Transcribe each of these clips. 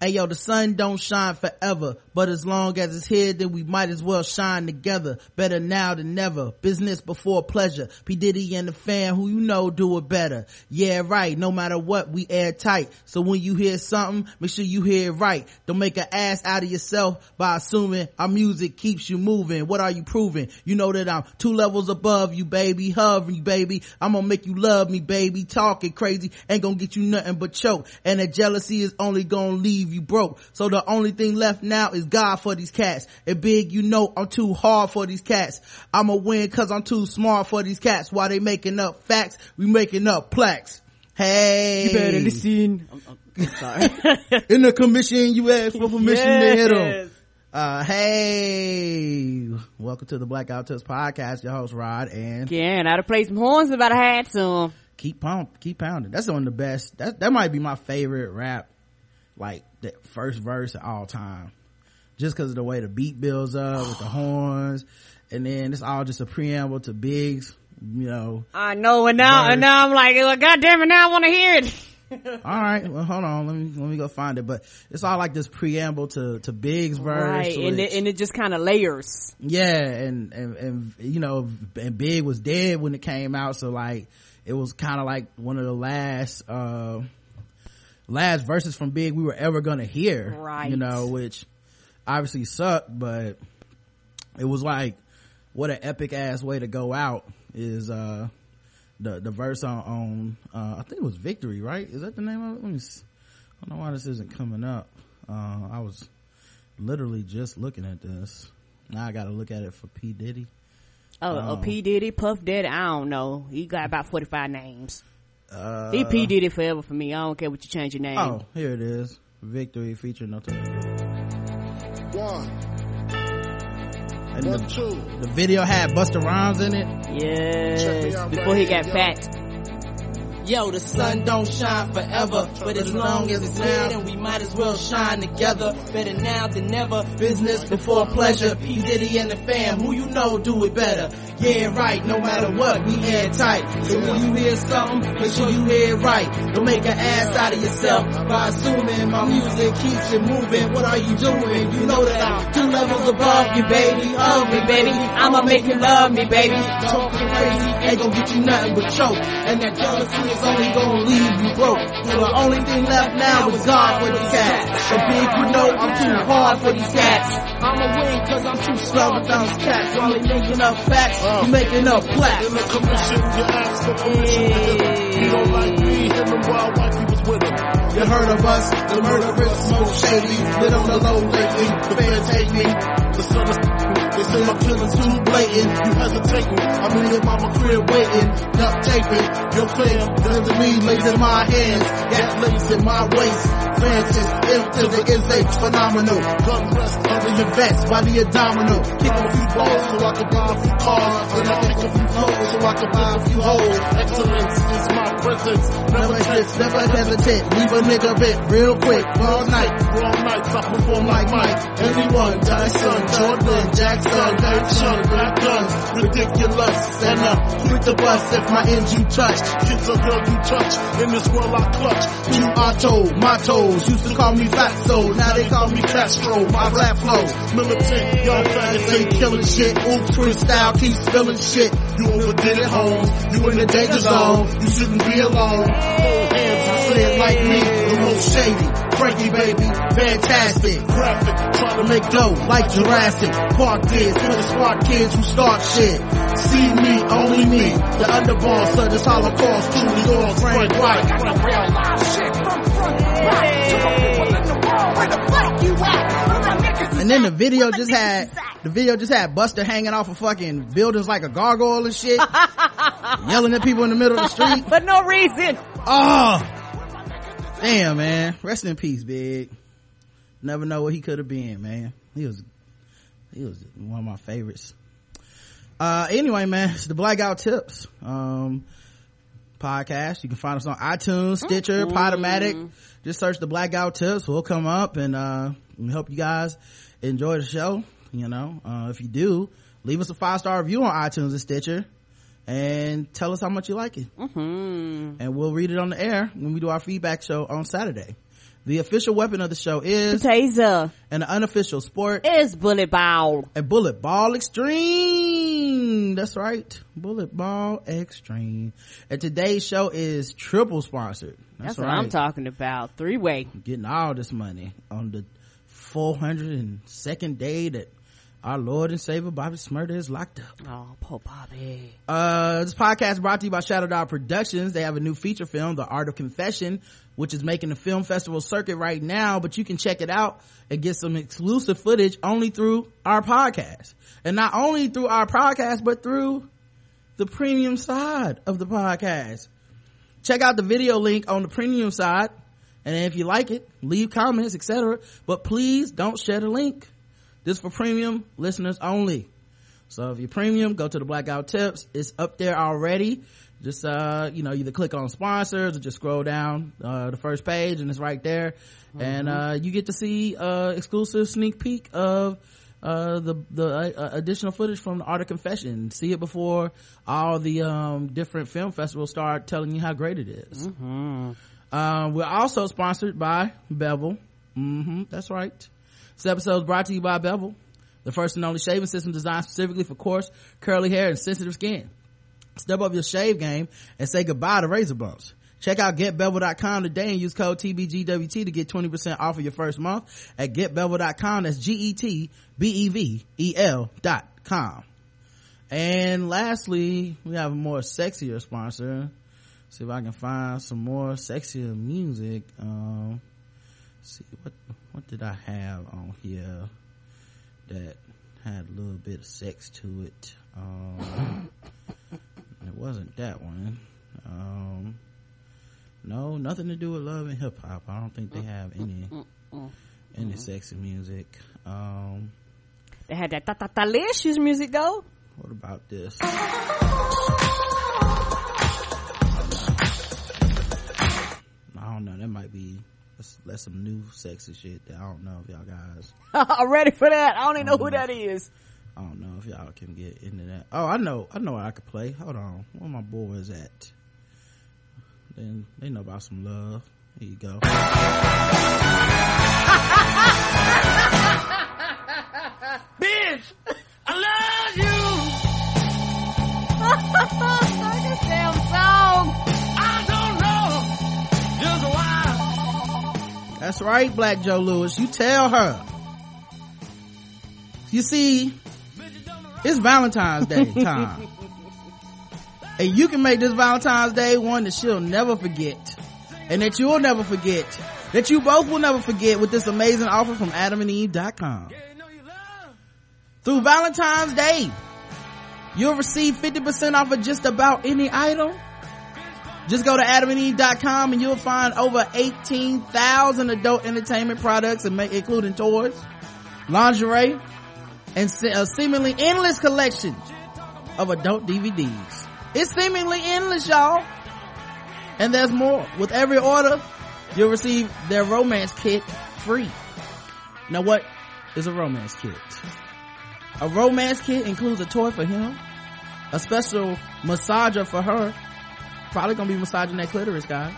Hey yo, the sun don't shine forever, but as long as it's here, then we might as well shine together. Better now than never. Business before pleasure. P. Diddy and the fam who you know do it better. Yeah, right. No matter what, we airtight. So when you hear something, make sure you hear it right. Don't make an ass out of yourself by assuming our music keeps you moving. What are you proving? You know that I'm two levels above you, baby. Hovering, baby. I'm gonna make you love me, baby. Talking crazy ain't gonna get you nothing but choke. And that jealousy is only gonna leave you broke. So the only thing left now is God for these cats. And big, you know I'm too hard for these cats. I'ma win cause I'm too smart for these cats. While they making up facts, we making up plaques. Hey. You better listen. I'm, I'm sorry. In the commission, you ask for permission to hit them. Uh, hey. Welcome to the Blackout Tips podcast. Your host, Rod, and Karen, I'd have played some horns if I'd had some. keep pump, keep pounding. That's one of the best. That, that might be my favorite rap, like the first verse of all time. Just cause of the way the beat builds up with the horns. And then it's all just a preamble to Biggs, you know. I know, and now, Verse. and now I'm like, well, God damn it, now I want to hear it. all right. Well, hold on. Let me, let me go find it. But it's all like this preamble to, to Biggs verse. right, and it, and it just kind of layers. yeah and, and and you know and big was dead when it came out so like it was kind of like one of the last uh last verses from big we were ever gonna hear Right. you know which obviously sucked but it was like what an epic ass way to go out is uh the the verse on, on uh i think it was victory right is that the name of it let me s- i don't know why this isn't coming up uh i was literally just looking at this now i gotta look at it for p diddy Oh, Oh. oh. P Diddy, Puff Daddy, I don't know. He got about 45 names. Uh he P Diddy forever for me. I don't care what you change your name. oh here it is victory feature no time One, and one, the, two. the video had Busta Rhymes in it Check me Yes, before right he here, got yo. fat. Yo, the sun don't shine forever, but as long as it's here, then we might as well shine together. Better now than never. Business before pleasure. P. Diddy and the fam, who you know do it better. Yeah, right, no matter what, we head tight. So when you hear something, make sure you hear it right. Don't make an ass out of yourself by assuming my music keeps you moving. What are you doing? You know that I'm two levels above you, baby. Of me, baby. I'ma make you love me, baby. Talking crazy ain't gonna get you nothing but choke. And that jealousy is only gonna leave you broke. So the only thing left now is God for these cats. And big, you know I'm too hard for these cats. I'ma win cause I'm too slow with those cats. While they making up facts, you uh. making up plaques. In the commission, you ask for permission him. He don't like me, him and wild wife, he was with him. You heard of us, the murderers, smoke shady, lit on the low lately, the fans hate me. The son of they say my killing's too blatant. You hesitating, I'm in your mama crib waiting, duct taping. Your fam, guns to me, lays in my hands, gas lays in my waist. Francis, into the insane, phenomenal. gun rest under your vets, body a domino. Kick a few balls so I can buy a few cars. Then I kick a few flows so I can buy a few hoes. Excellence is my presence. Never Never hesitate, never hesitate. Leave a nigga bit real quick, all night. Wrong nights, I perform like Mike. Anyone, Tyson, Jordan, Jackson, Action, back guns, ridiculous. And uh, quick to bust if my ends you touch. Kids a girl you touch. In this world I clutch. You Otto, my toes, used to call me Fatso, now they call me Castro, my black flow. Militant, young Fans ain't killing shit, oops, freestyle keeps spilling shit. You overdid it, Holmes. You in the danger zone. You shouldn't be alone. Hold hands, Say it like me, the most shady, Frankie baby, fantastic. graphic. Try to To make dough like Jurassic Park did for the smart kids who start shit. See me, only me, the underboss of this Holocaust, truly yours, Frank White. real live shit from front to back to the people in the world. Where the fuck you at? Where my niggas is And then the video just had, the video just had Busta hanging off of fucking buildings like a gargoyle and shit. yelling at people in the middle of the street. For no reason. Oh! Damn, man. Rest in peace, big. Never know what he could have been, man. He was, he was one of my favorites. Uh, anyway, man, it's the Blackout Tips, um, podcast. You can find us on iTunes, Stitcher, Podomatic. Just search the Blackout Tips. We'll come up and, uh, we hope you guys enjoy the show. You know, uh, if you do, leave us a five star review on iTunes and Stitcher and tell us how much you like it. Mm-hmm. And we'll read it on the air when we do our feedback show on Saturday. The official weapon of the show is Taser the unofficial sport is bullet ball. a bullet ball extreme. That's right. Bullet ball extreme. And today's show is triple sponsored. That's, That's, what. I'm talking about. Three way. Getting all this money on the 402nd day that our Lord and Savior Bobby Shmurda is locked up. Oh, poor Bobby. Uh, this podcast is brought to you by Shadow Dog Productions. They have a new feature film, The Art of Confession, which is making the film festival circuit right now, but you can check it out and get some exclusive footage only through our podcast. And not only through our podcast, but through the premium side of the podcast. Check out the video link on the premium side. And if you like it, leave comments, etc. But please don't share the link. This for premium listeners only. So if you're premium, go to the blackout tips. It's up there already. Just, uh, you know, either click on sponsors or just scroll down, uh, the first page and it's right there. And, uh, you get to see, uh, exclusive sneak peek of, uh, the, the uh, additional footage from the Art of Confession. See it before all the, um, different film festivals start telling you how great it is. Um, we're also sponsored by Bevel. hmm that's right. This episode is brought to you by Bevel, the first and only shaving system designed specifically for coarse, curly hair and sensitive skin. Step up your shave game and say goodbye to razor bumps. Check out getbevel.com today and use code TBGWT to get 20% off of your first month at getbevel.com. That's G-E-T-B-E-V-E-L dot com. And lastly, we have a more sexier sponsor. See if I can find some more sexier music. Um, see what what did I have on here that had a little bit of sex to it. Um, it wasn't that one. Um, no, nothing to do with love and hip hop. I don't think they have any any sexy music. Um, They had that ta ta delicious music though. what about this? I don't know. That might be that's, that's some new sexy shit. That I don't know if y'all guys. I'm ready for that. I don't even know Oh, who that is. I don't know if y'all can get into that. Oh, I know. I know I could play. Hold on. Where my boys at? Then they know about some love. Here you go. Bitch, That's right, Black Joe Lewis. You tell her. You see, it's Valentine's Day time. and you can make this Valentine's Day one that she'll never forget. And that you'll never forget. That you both will never forget with this amazing offer from adamandeve.com. Through Valentine's Day, you'll receive 50% off of just about any item. Just go to adamandeve.com and you'll find over 18,000 adult entertainment products, including toys, lingerie, and a seemingly endless collection of adult DVDs. It's seemingly endless, y'all. And there's more. With every order, you'll receive their romance kit free. Now what is a romance kit? A romance kit includes a toy for him, a special massager for her, probably gonna be massaging that clitoris, guys,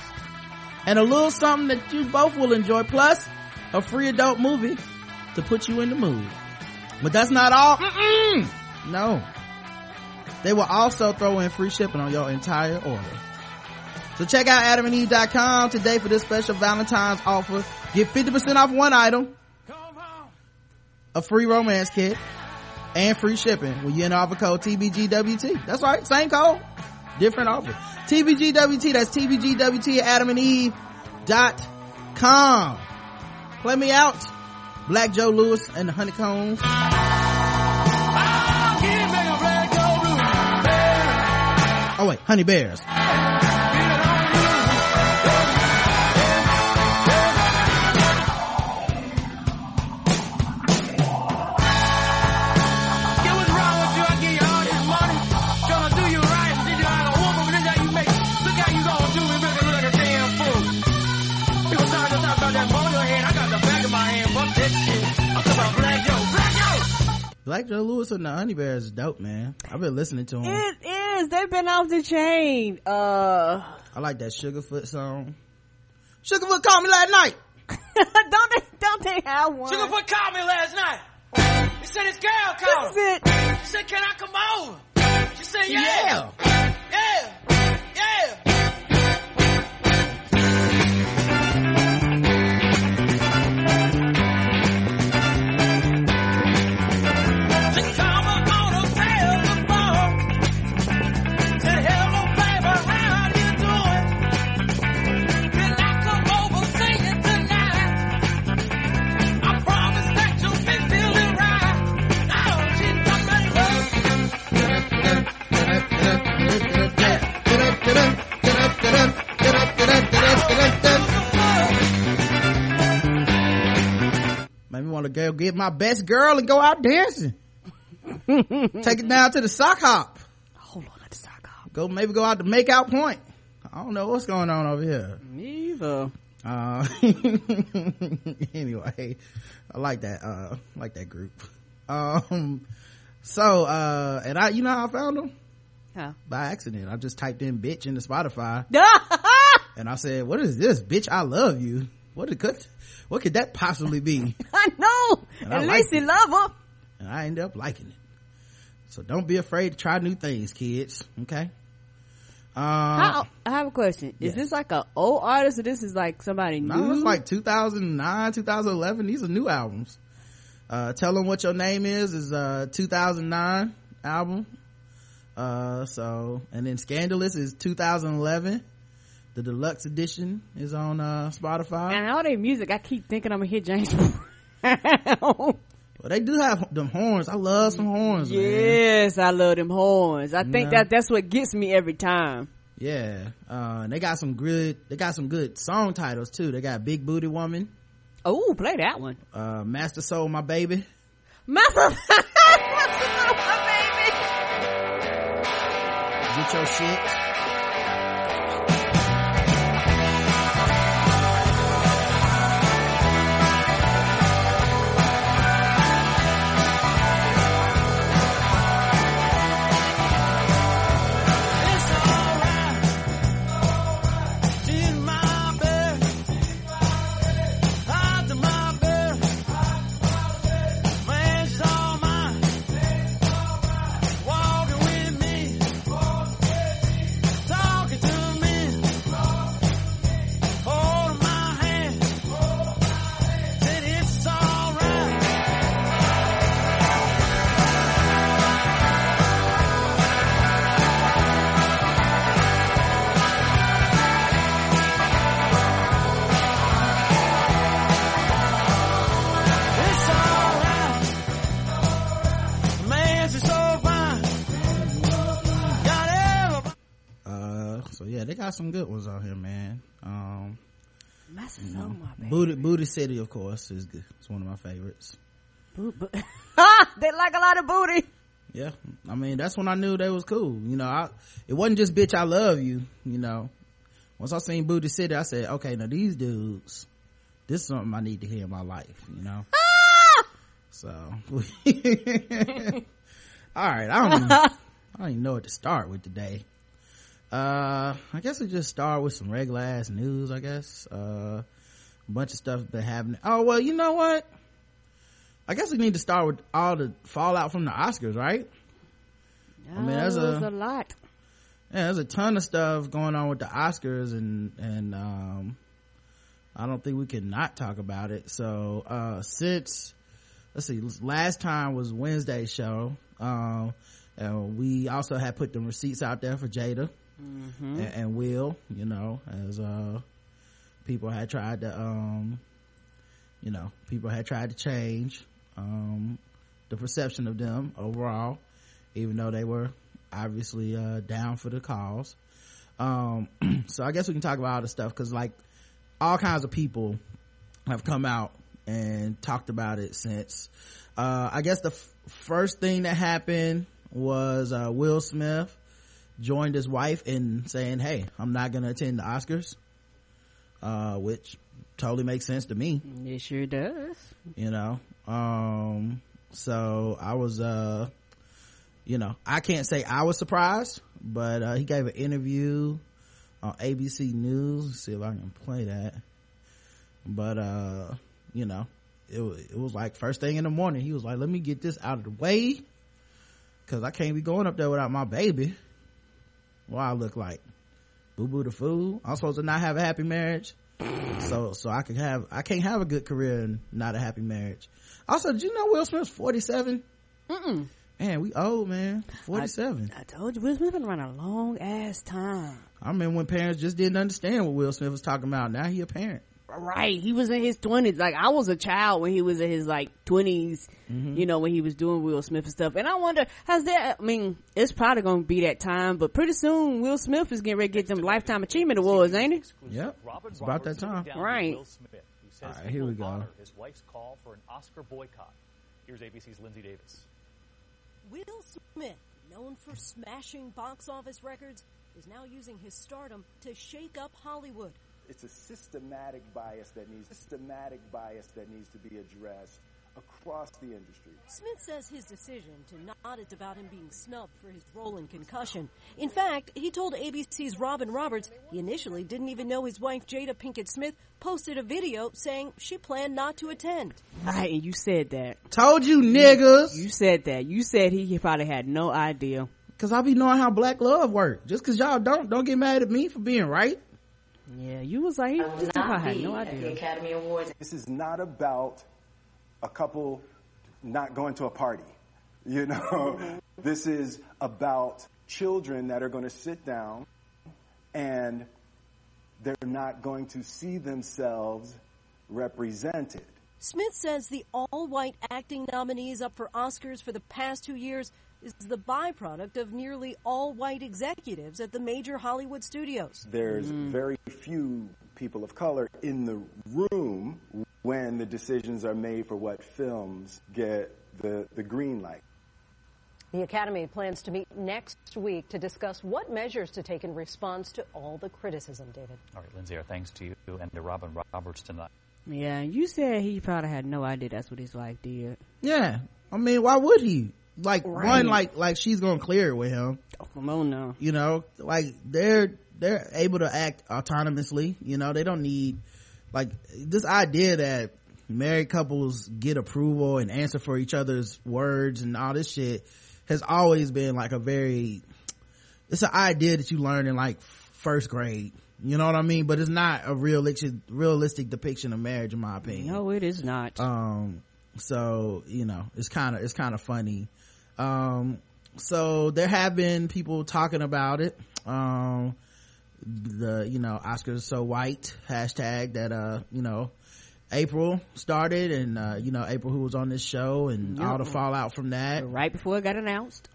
and a little something that you both will enjoy, plus a free adult movie to put you in the mood. But that's not all. Mm-mm. No. They will also throw in free shipping on your entire order. So check out adamandeve.com today for this special Valentine's offer. Get 50% off one item, a free romance kit, and free shipping when you enter offer code TBGWT. That's right, same code, different offer. TBGWT, that's TBGWT at adamandeve.com. Play me out. Black Joe Lewis and the Honeycombs. I'll give me a red gold blue. Oh wait, Honey Bears. Black Joe! Lewis and the Honey Bears is dope, man. I've been listening to him. It is. they've been off the chain. Uh, I like that Sugarfoot song. Sugarfoot called me last night. don't they? Don't they have one? Sugarfoot called me last night. He said his girl called. This is it. She said, can I come over? She said, yeah. Yeah. Yeah. Yeah. Want to go get my best girl and go out dancing. Take it down to the sock hop. Hold on, let's talk off. Go maybe go out to make out point. I don't know what's going on over here. Neither. Uh, anyway, I like that. Uh, I like that group. Um, so uh, and I, you know how I found them Huh. by accident. I just typed in "bitch" into Spotify, and I said, "What is this, bitch? I love you." What could what could that possibly be? I know. And I At like least he love her. and I ended up liking it. So don't be afraid to try new things, kids. Okay. Um, How, I have a question. Is yes. this like an old artist or this is like somebody No, new? it's like 2009, 2011. These are new albums. Uh, Tell them what your name is is uh 2009 album. Uh, so and then Scandalous is 2011. The deluxe edition is on uh Spotify. and all their music, I keep thinking I'm gonna hit James Brown. Well, they do have them horns. I love some horns, man. yes, I love them horns. I think Yeah. that that's what gets me every time. Yeah. Uh, they got some good. They got some good song titles too. They got Big Booty Woman, Oh, play that one. uh, Master Sold, My Baby. Master, Soul, my baby. Get your shit. Master Sold. Booty Booty City, of course, is good. It's one of my favorites. Boot, boot. they like a lot of booty. Yeah, I mean that's when I knew they was cool. You know, I it wasn't just bitch, I love you. You know, once I seen Booty City, I said, okay, now these dudes, this is something I need to hear in my life. You know, so all right, I don't, even, I don't even know what to start with today. Uh, I guess we just start with some regular ass news. I guess uh, bunch of stuff been happening. Oh well, you know what? I guess we need to start with all the fallout from the Oscars, right? I mean, that's Oh, a- a lot. Yeah, there's a ton of stuff going on with the Oscars and, and, um, I don't think we can not talk about it. So, uh, since, let's see, last time was Wednesday's show. Um, and we also had put the receipts out there for Jada and, and Will, you know, as, uh, people had tried to, um, you know, people had tried to change, um, the perception of them overall, even though they were obviously, uh, down for the cause. Um, so I guess we can talk about all the stuff because like all kinds of people have come out and talked about it since. Uh, I guess the f- first thing that happened was, uh, Will Smith joined his wife in saying, Hey, I'm not going to attend the Oscars. Uh, which totally makes sense to me. It sure does. you know um so i was uh you know i can't say i was surprised but uh, he gave an interview on abc news. Let's see if i can play that. But uh you know it, it was like first thing in the morning he was like let me get this out of the way because i can't be going up there without my baby. What i look like boo boo the fool i'm supposed to not have a happy marriage so so i can have i can't have a good career and not a happy marriage also did you know will smith's 47 Mm-mm. man we old man 47 I told you, Will Smith been around a long ass time. I remember when parents just didn't understand what Will Smith was talking about. Now he a parent. Right. He was in his twenties. Like I was a child when he was in his like 20s Mm-hmm. You know when he was doing Will Smith and stuff. And I wonder has that? I mean, it's probably gonna be that time, but pretty soon Will Smith is getting ready to get them lifetime achievement awards, ain't it? Yep. It's about that time. Right. Will Smith, who says All right, here we go. his wife's call for an Oscar boycott. Here's ABC's Linsey Davis. Will Smith, known for smashing box office records, is now using his stardom to shake up Hollywood. It's a systematic bias that needs systematic bias that needs to be addressed across the industry. Smith says his decision to not is about him being snubbed for his role in Concussion. In fact, he told ABC's Robin Roberts he initially didn't even know his wife Jada Pinkett Smith posted a video saying she planned not to attend. Right. And you said that. Told you niggas. You said that. You said he, he probably had no idea. Cause I be knowing how black love work. Just cause y'all don't, don't get mad at me for being right. Yeah, you was like, he just probably had no idea. Academy Awards. This is not about a couple not going to a party. You know, this is about children that are going to sit down and they're not going to see themselves represented. Smith says the all-white acting nominees up for Oscars for the past two years is the byproduct of nearly all-white executives at the major Hollywood studios. There's hmm. very few people of color in the room when the decisions are made for what films get the, the green light. The Academy plans to meet next week to discuss what measures to take in response to all the criticism, David. All right, Linsey, our thanks to you and to Robin Roberts tonight. Yeah, you said he probably had no idea that's what his wife did. Yeah. I mean, why would he? Like Right. one, like, like she's gonna clear it with him. Oh, come on now. You know, like they're, they're able to act autonomously. You know, they don't need, like, this idea that married couples get approval and answer for each other's words and all this shit has always been like a very, it's an idea that you learn in like first grade. You know what I mean? But it's not a realistic, realistic depiction of marriage in my opinion No, it is not. um so you know it's kind of it's kind of funny um so there have been people talking about it. Um the you know oscars so white hashtag that uh you know april started and uh you know april who was on this show and all the fallout from that. Right before it got announced.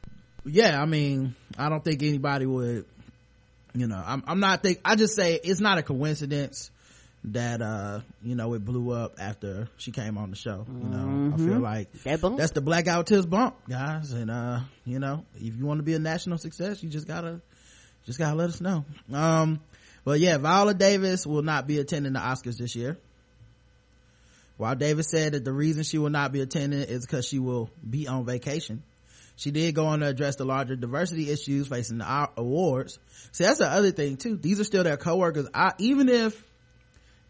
yeah i mean i don't think anybody would you know i'm, I'm not think i just say it's not a coincidence that uh you know it blew up after she came on the show you know? I feel like That that's the blackout tips bump guys. And uh you know if you want to be a national success you just gotta just gotta let us know. Um but yeah viola davis will not be attending the oscars this year. Viola Davis said that the reason she will not be attending is because she will be on vacation. She did go on to address the larger diversity issues facing the awards. See that's the other thing too. These are still their coworkers. I even if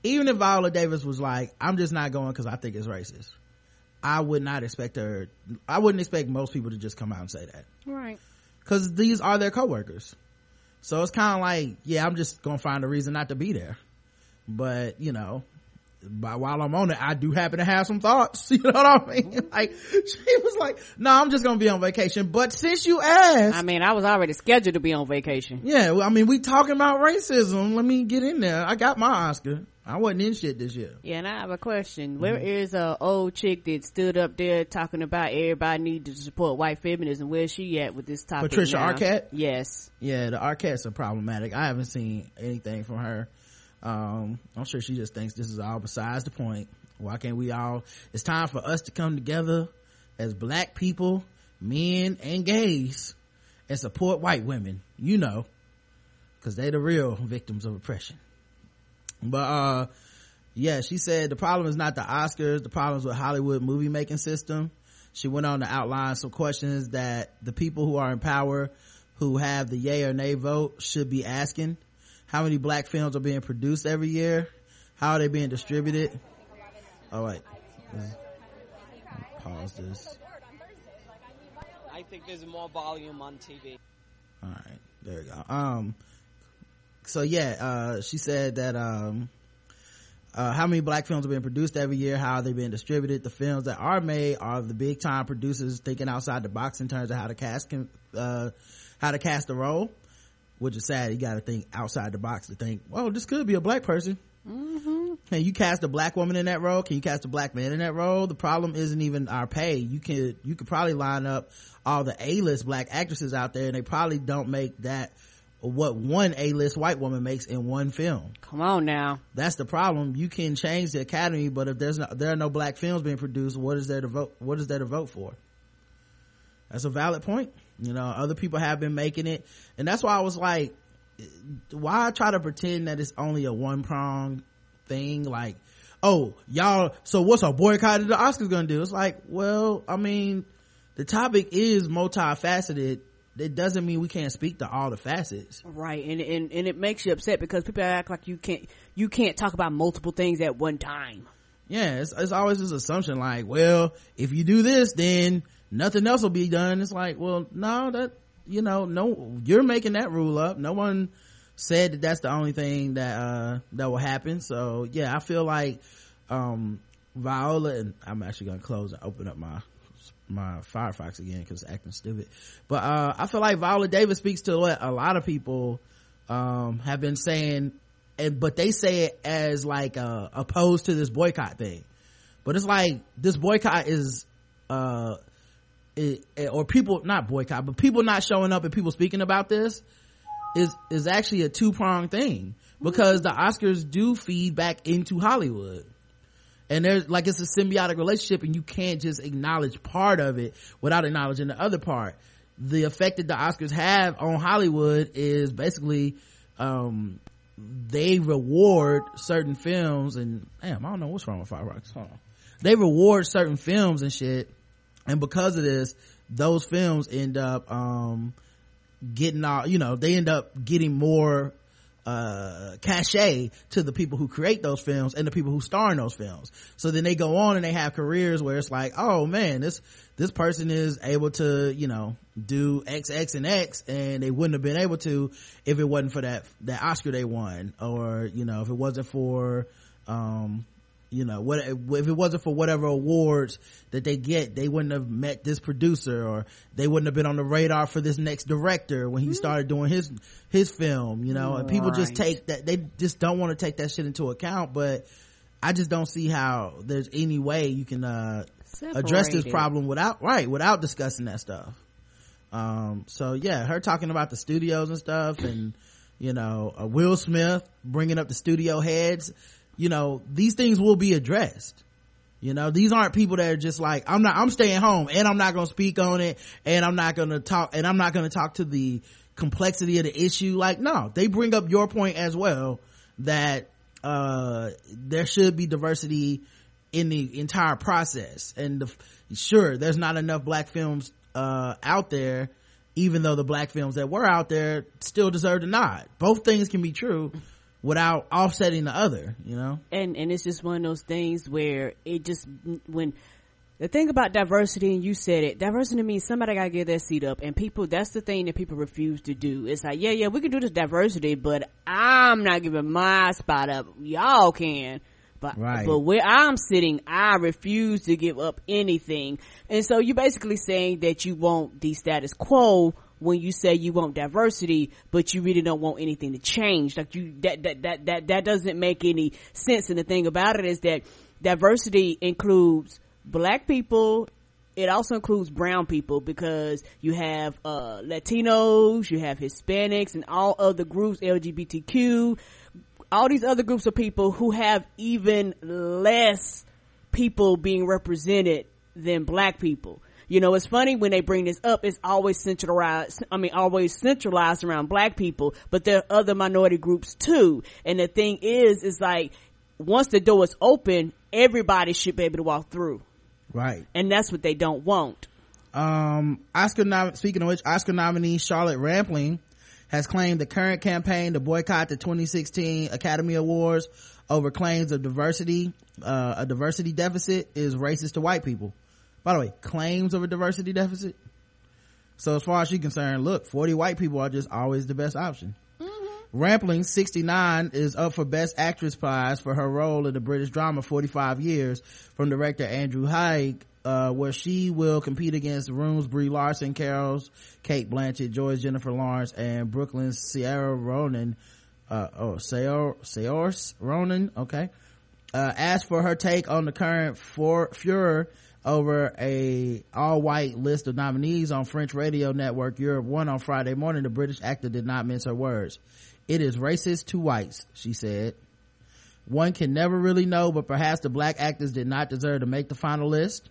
even if viola davis was like i'm just not going because i think it's racist I would not expect her. I wouldn't expect most people to just come out and say that Right. because these are their coworkers. So it's kind of like, yeah, I'm just gonna find a reason not to be there. But you know, by while I'm on it, I do happen to have some thoughts. You know what I mean? Mm-hmm. Like she was like, "No, I'm just gonna be on vacation." But since you asked, I mean, I was already scheduled to be on vacation. yeah, well, I mean, we talking about racism. Let me get in there. I got my Oscar. I wasn't in shit this year. Yeah, and I have a question. Where is a old chick that stood up there talking about everybody need to support white feminism? Where's she at with this topic? Patricia now? Arquette? Yes. Yeah, the Arquettes are problematic. I haven't seen anything from her. Um, I'm sure she just thinks this is all besides the point. Why can't we all, it's time for us to come together as black people, men and gays and support white women, you know, cause they the real victims of oppression. But, uh, yeah, she said the problem is not the Oscars, the problem is with Hollywood movie making system. She went on to outline some questions that the people who are in power who have the yay or nay vote should be asking. How many black films are being produced every year? How are they being distributed? All right. Pause this. I think there's more volume on TV. all right. There we go. Um so yeah uh she said that um uh, how many black films are being produced every year how are they being distributed. The films that are made are the big time producers thinking outside the box in terms of how to cast can, uh, how to cast a role which is sad. You got to think outside the box to think well this could be a black person. Mm-hmm. can you cast a black woman in that role can you cast a black man in that role? The problem isn't even our pay. You could you could probably line up all the a-list black actresses out there and they probably don't make that what one a-list white woman makes in one film. Come on now. that's the problem. You can change the academy but if there's no there are no black films being produced what is there to vote what is there to vote for? That's a valid point. You know other people have been making it. And that's why i was like why try to pretend that it's only a one prong thing? Like oh y'all so what's a boycott of the oscars gonna do? It's like well i mean the topic is multifaceted it doesn't mean we can't speak to all the facets. Right, and, and and it makes you upset because people act like you can't you can't talk about multiple things at one time. yeah it's, it's always this assumption like well if you do this then nothing else will be done. It's like well no that you know no you're making that rule up. No one said that that's the only thing that uh that will happen. So yeah i feel like um viola and i'm actually gonna close and open up my my firefox again because acting stupid. But uh i feel like viola davis speaks to what a lot of people um have been saying and but they say it as like uh opposed to this boycott thing. But it's like this boycott is uh it, or people not boycott but people not showing up and people speaking about this is is actually a two-pronged thing. Because the oscars do feed back into hollywood and there's like it's a symbiotic relationship and you can't just acknowledge part of it without acknowledging the other part. The effect that the oscars have on hollywood is basically um they reward certain films and damn i don't know what's wrong with hold on. They reward certain films and shit. And because of this those films end up um getting all you know they end up getting more uh cachet to the people who create those films and the people who star in those films. So then they go on and they have careers where it's like oh man this this person is able to you know do x x and x and they wouldn't have been able to if it wasn't for that that oscar they won or you know if it wasn't for um you know what if it wasn't for whatever awards that they get they wouldn't have met this producer or they wouldn't have been on the radar for this next director when he started doing his his film you know? And people just take that they just don't want to take that shit into account but i just don't see how there's any way you can uh address this problem without right without discussing that stuff. Um so yeah her talking about the studios and stuff and you know uh, will smith bringing up the studio heads you know these things will be addressed. You know these aren't people that are just like i'm not i'm staying home and i'm not gonna speak on it and i'm not gonna talk and i'm not gonna talk to the complexity of the issue. Like no they bring up your point as well that uh there should be diversity in the entire process. And the, sure there's not enough black films uh out there even though the black films that were out there still deserve a nod both things can be true without offsetting the other you know? And and it's just one of those things where it just when the thing about diversity and you said it diversity means somebody gotta get their seat up and people that's the thing that people refuse to do. It's like yeah yeah we can do this diversity but i'm not giving my spot up. Y'all can but Right. but where i'm sitting i refuse to give up anything. And so you're basically saying that you want the status quo when you say you want diversity, but you really don't want anything to change. Like you, that, that, that, that, that doesn't make any sense. And the thing about it is that diversity includes black people. It also includes brown people because you have, uh, Latinos, you have Hispanics and all other groups, LGBTQ, all these other groups of people who have even less people being represented than black people. You know, it's funny when they bring this up, it's always centralized, I mean, always centralized around black people, but there are other minority groups too. And the thing is, is like, once the door is open, everybody should be able to walk through. right And that's what they don't want. Um, Oscar nom- speaking of which, Oscar nominee Charlotte Rampling has claimed the current campaign to boycott the 2016 Academy Awards over claims of diversity, uh, a diversity deficit is racist to white people. By the way, claims of a diversity deficit. So as far as she's concerned, look, 40 white people are just always the best option. Rampling, 69, is up for Best Actress prize for her role in the British drama 45 Years from director Andrew Haigh, uh, where she will compete against Rooms Brie Larson, Carol's Cate Blanchett, Joy's Jennifer Lawrence, and Brooklyn's Sierra Ronan, uh, oh, Sayor, Sayor's Ronan, okay. Uh, asked for her take on the current for, furor over a all-white list of nominees on French radio network Europe 1 on Friday morning, the British actor did not mince her words. It is racist to whites, she said. One can never really know, but perhaps the black actors did not deserve to make the final list.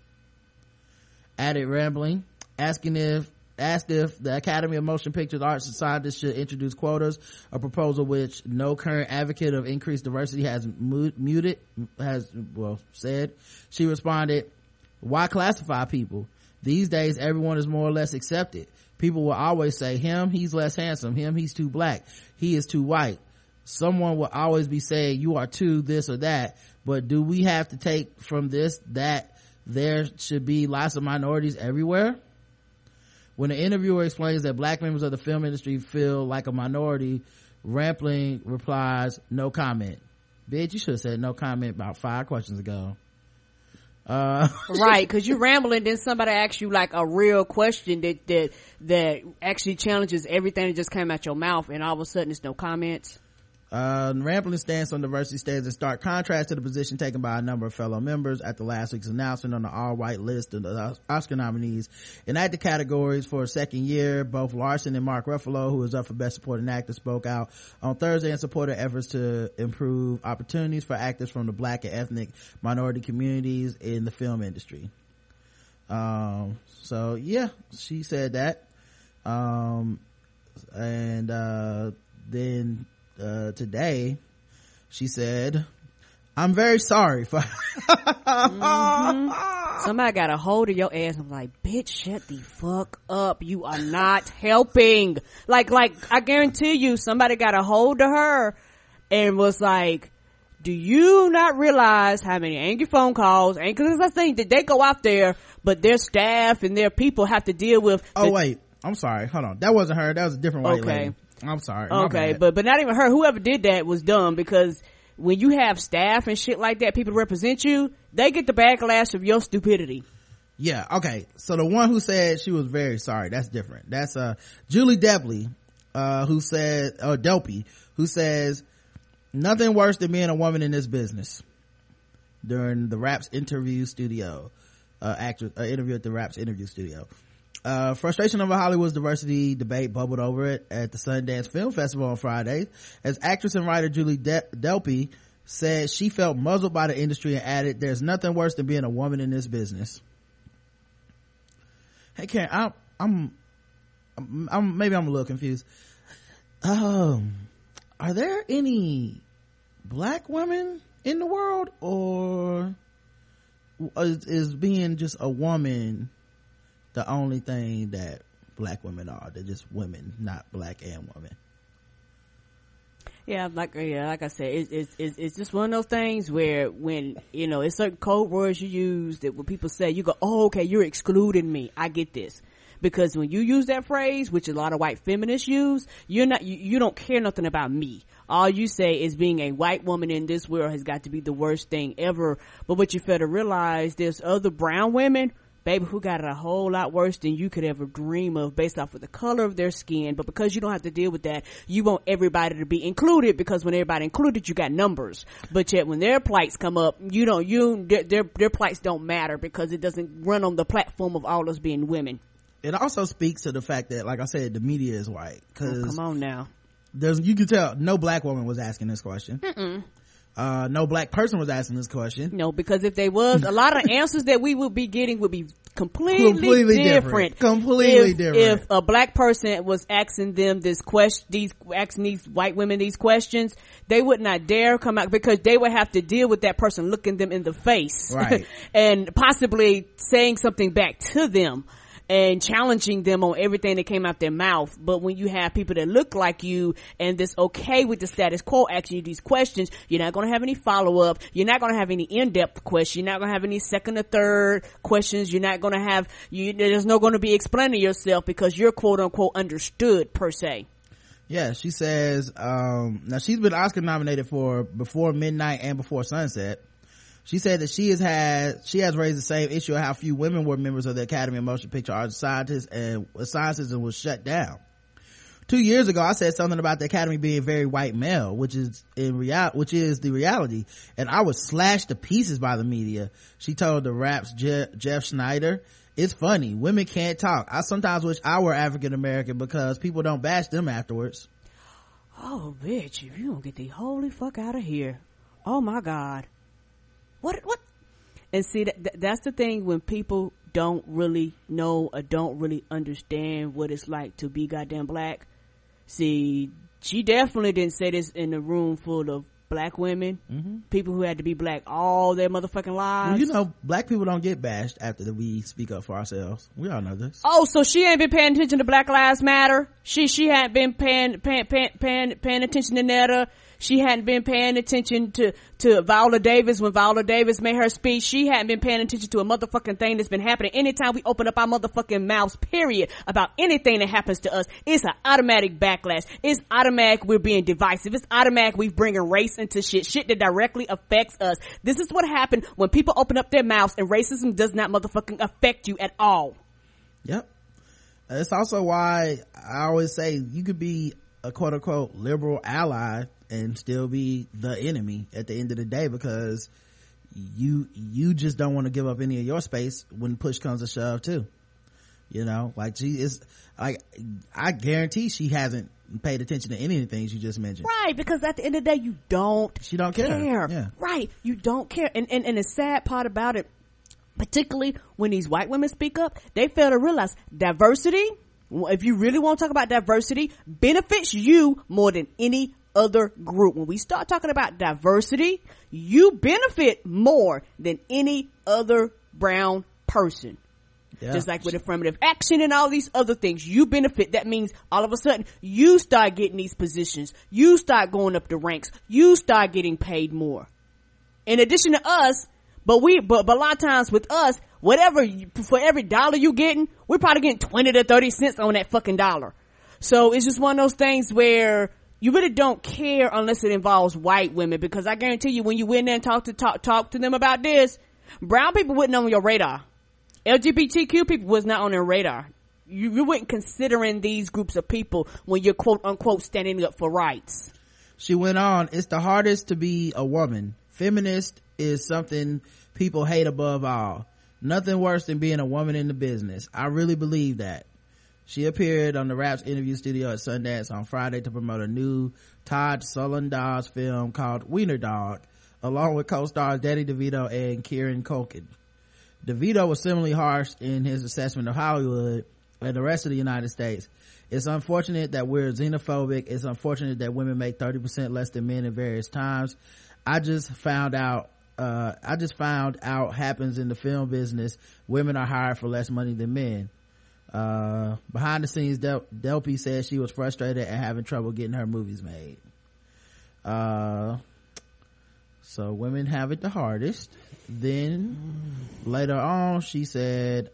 Added Rampling, asking if asked if the Academy of Motion Pictures Arts and Scientists should introduce quotas, a proposal which no current advocate of increased diversity has muted, has, well, said. She responded, why classify people? These days, everyone is more or less accepted. People will always say, him, he's less handsome. Him, he's too black. He is too white. Someone will always be saying, you are too this or that. But do we have to take from this that there should be lots of minorities everywhere? When the interviewer explains that black members of the film industry feel like a minority, Rampling replies, no comment. Bitch, you should have said no comment about five questions ago. Uh, right, cause you're rambling, then somebody asks you like a real question that, that, that actually challenges everything that just came out your mouth and all of a sudden it's no comments. Uh, stance on diversity stands in stark contrast to the position taken by a number of fellow members at the last week's announcement on the all-white list of the Oscar nominees. In acting categories for a second year, both Larson and Mark Ruffalo, who is up for Best Supporting Actor, spoke out on Thursday and supported efforts to improve opportunities for actors from the black and ethnic minority communities in the film industry. Um, so yeah, she said that. Um, and, uh, then uh, today she said i'm very sorry for mm-hmm. somebody got a hold of your ass. I'm like bitch shut the fuck up. You are not helping. Like like i guarantee you somebody got a hold of her and was like do you not realize how many angry phone calls? And because I think that they go out there but their staff and their people have to deal with oh wait. I'm sorry. Hold on. That wasn't her. That was a different white okay. lady. I'm sorry. Okay, but but not even her. Whoever did that was dumb because when you have staff and shit like that, people represent you. They get the backlash of your stupidity. Yeah. Okay. So the one who said she was very sorry, that's different. That's uh Julie Depley, uh, who said or Delpy, who says nothing worse than being a woman in this business. During the Raps interview studio, uh, actor uh, interview at the Raps interview studio. Uh, frustration over Hollywood's diversity debate bubbled over it at the Sundance Film Festival on Friday as actress and writer Julie De- Delpy said she felt muzzled by the industry and added, there's nothing worse than being a woman in this business. Hey Karen, I'm, I'm, I'm, I'm maybe I'm a little confused. Um, are there any black women in the world or is, is being just a woman the only thing that black women are. They're just women, not black and women. Yeah, like yeah, like I said, it's, it's it's it's just one of those things where when you know it's certain code words you use that when people say you go, oh okay, you're excluding me. I get this because when you use that phrase, which a lot of white feminists use, you're not you, you don't care nothing about me. All you say is being a white woman in this world has got to be the worst thing ever. But what you fail to realize, there's other brown women baby who got it a whole lot worse than you could ever dream of based off of the color of their skin. But because you don't have to deal with that, you want everybody to be included because when everybody included, you got numbers. But yet when their plights come up, you don't, you, their, their, their plights don't matter because it doesn't run on the platform of all us being women. It also speaks to the fact that, like I said, the media is white. Cause oh, come on now. There's, you can tell no black woman was asking this question. Mm-mm uh, no black person was asking this question. No, because if they was, a lot of answers that we would be getting would be completely, completely different. different. Completely if, different. If a black person was asking them this question, these, asking these white women these questions, they would not dare come out because they would have to deal with that person looking them in the face. Right. and possibly saying something back to them and challenging them on everything that came out their mouth. But when you have people that look like you and that's okay with the status quo asking you these questions, you're not going to have any follow up. You're not going to have any in depth questions. You're not going to have any second or third questions. You're not going to have you. There's no going to be explaining yourself because you're quote unquote understood per se. Yeah, she says, um, now she's been Oscar nominated for Before Midnight and Before Sunset. She said that she has had, she has raised the same issue of how few women were members of the Academy of Motion Picture Arts Scientists and uh, Sciences and was shut down. Two years ago, I said something about the Academy being very white male, which is in real, which is the reality. And I was slashed to pieces by the media. She told the Wrap's Je- Jeff Schneider, it's funny. Women can't talk. I sometimes wish I were African American because people don't bash them afterwards. Oh, bitch, if you don't get the holy fuck out of here. Oh my God. What, what? And see, that, that's the thing when people don't really know or don't really understand what it's like to be goddamn black. See, she definitely didn't say this in a room full of black women, mm-hmm. people who had to be black all their motherfucking lives. Well, you know, black people don't get bashed after we speak up for ourselves. We all know this. Oh, so she ain't been paying attention to Black Lives Matter. She she hadn't been paying paying paying paying, paying attention to Netta she hadn't been paying attention to, to Viola Davis when Viola Davis made her speech. She hadn't been paying attention to a motherfucking thing that's been happening. Anytime we open up our motherfucking mouths, period, about anything that happens to us, it's an automatic backlash. It's automatic we're being divisive. It's automatic we're bringing race into shit, shit that directly affects us. This is what happened when people open up their mouths and racism does not motherfucking affect you at all. Yep. It's also why I always say you could be a quote unquote liberal ally and still be the enemy at the end of the day because you you just don't want to give up any of your space when push comes to shove too you know like she is like i guarantee she hasn't paid attention to any of the things you just mentioned right because at the end of the day you don't she don't care, care. Yeah. right you don't care and, and and the sad part about it particularly when these white women speak up they fail to realize diversity if you really want to talk about diversity benefits you more than any other group. When we start talking about diversity, you benefit more than any other brown person. Yeah. Just like with affirmative action and all these other things, you benefit. That means all of a sudden you start getting these positions. You start going up the ranks. You start getting paid more. In addition to us, but we, but, but a lot of times with us, whatever, you, for every dollar you getting, we're probably getting 20 to 30 cents on that fucking dollar. So it's just one of those things where you really don't care unless it involves white women because I guarantee you when you went there and talk to talk, talk to them about this, brown people wouldn't on your radar. LGBTQ people was not on their radar. You, you weren't considering these groups of people when you're quote unquote standing up for rights. She went on, it's the hardest to be a woman. Feminist is something people hate above all. Nothing worse than being a woman in the business. I really believe that. She appeared on the Wrap's interview studio at Sundance on Friday to promote a new Todd Solondz film called Wiener Dog, along with co-stars Danny DeVito and Kieran Culkin. DeVito was similarly harsh in his assessment of Hollywood and the rest of the United States. It's unfortunate that we're xenophobic. It's unfortunate that women make 30% less than men at various times. I just found out uh, I just found out happens in the film business. Women are hired for less money than men. Uh, behind the scenes, Del- Delpy said she was frustrated and having trouble getting her movies made. Uh, so women have it the hardest. Then later on, she said,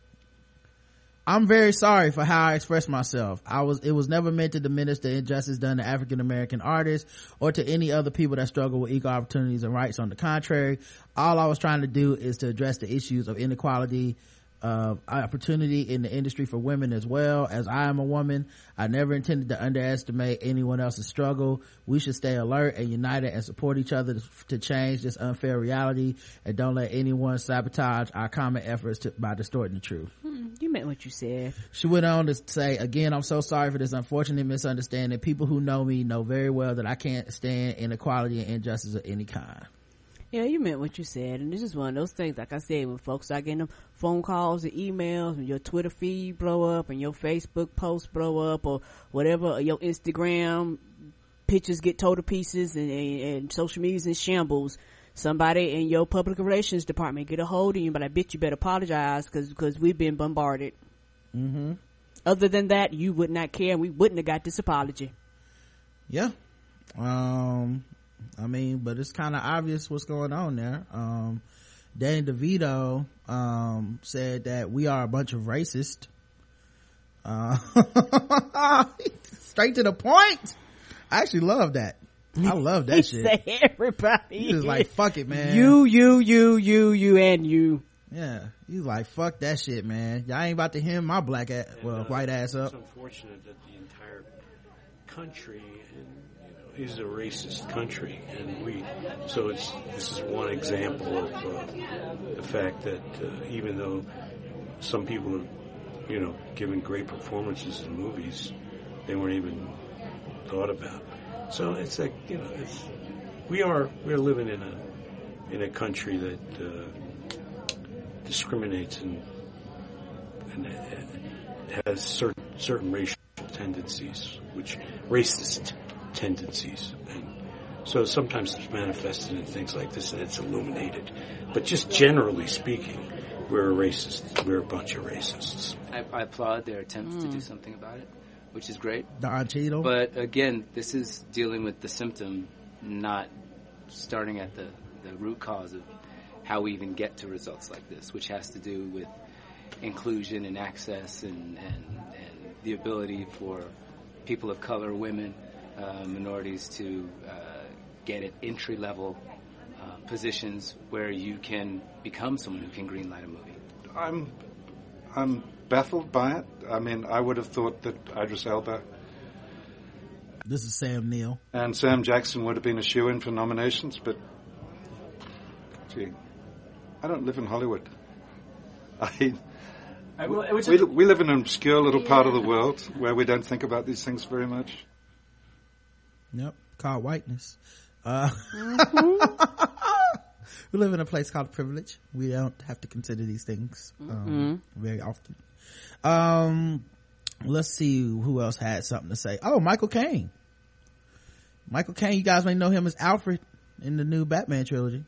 I'm very sorry for how I expressed myself. I was, it was never meant to diminish the injustice done to African American artists or to any other people that struggle with equal opportunities and rights. On the contrary, all I was trying to do is to address the issues of inequality, uh, opportunity in the industry for women as well as I am a woman. I never intended to underestimate anyone else's struggle. We should stay alert and united and support each other to, to change this unfair reality and don't let anyone sabotage our common efforts to, by distorting the truth. Hmm, you meant what you said. She went on to say, again, I'm so sorry for this unfortunate misunderstanding. People who know me know very well that I can't stand inequality and injustice of any kind. Yeah, you meant what you said, and this is one of those things. Like I said, when folks start getting them phone calls and emails, and your Twitter feed blow up, and your Facebook post blow up, or whatever, or your Instagram pictures get told to pieces, and, and, and social media's in shambles. Somebody in your public relations department get a hold of you, but I bet you better apologize because because we've been bombarded. Mm-hmm. Other than that, you would not care and we wouldn't have got this apology. Yeah. Um, I mean, but it's kind of obvious what's going on there. Um, Danny DeVito, um, said that we are a bunch of racist. Uh, straight to the point. I actually love that. I love that shit. said everybody. He was like, fuck it, man. You, you, you, you, you, and you. Yeah. He's like, fuck that shit, man. Y'all ain't about to hem my black ass, well, white ass up. It's unfortunate that the entire country and you know, is a racist country, and we. So it's this is one example of uh, the fact that uh, even though some people have, you know, given great performances in movies, they weren't even thought about. So it's like you know, it's we are we're living in a in a country that uh, discriminates and and uh, has certain certain racial tendencies, which racist tendencies, and so sometimes it's manifested in things like this, and it's illuminated. But just generally speaking, we're a racist. We're a bunch of racists. I, I applaud their attempts to do hmm. something about it, which is great. Don Cheadle. But again, this is dealing with the symptom, not starting at the, the root cause of how we even get to results like this, which has to do with inclusion and access and, and, and the ability for people of color, women, uh, minorities to uh, get at entry level uh, positions where you can become someone who can greenlight a movie. I'm I'm baffled by it. I mean, I would have thought that Idris Elba This is Sam Neill. and Sam Jackson would have been a shoe in for nominations, but gee, I don't live in Hollywood. I, I will- we, we live in an obscure little part of the world where we don't think about these things very much. Yep. Called whiteness. Uh, we live in a place called privilege. We don't have to consider these things, um, very often. Um, let's see who else had something to say. Oh, Michael Caine. Michael Caine, you guys may know him as Alfred in the new Batman trilogy.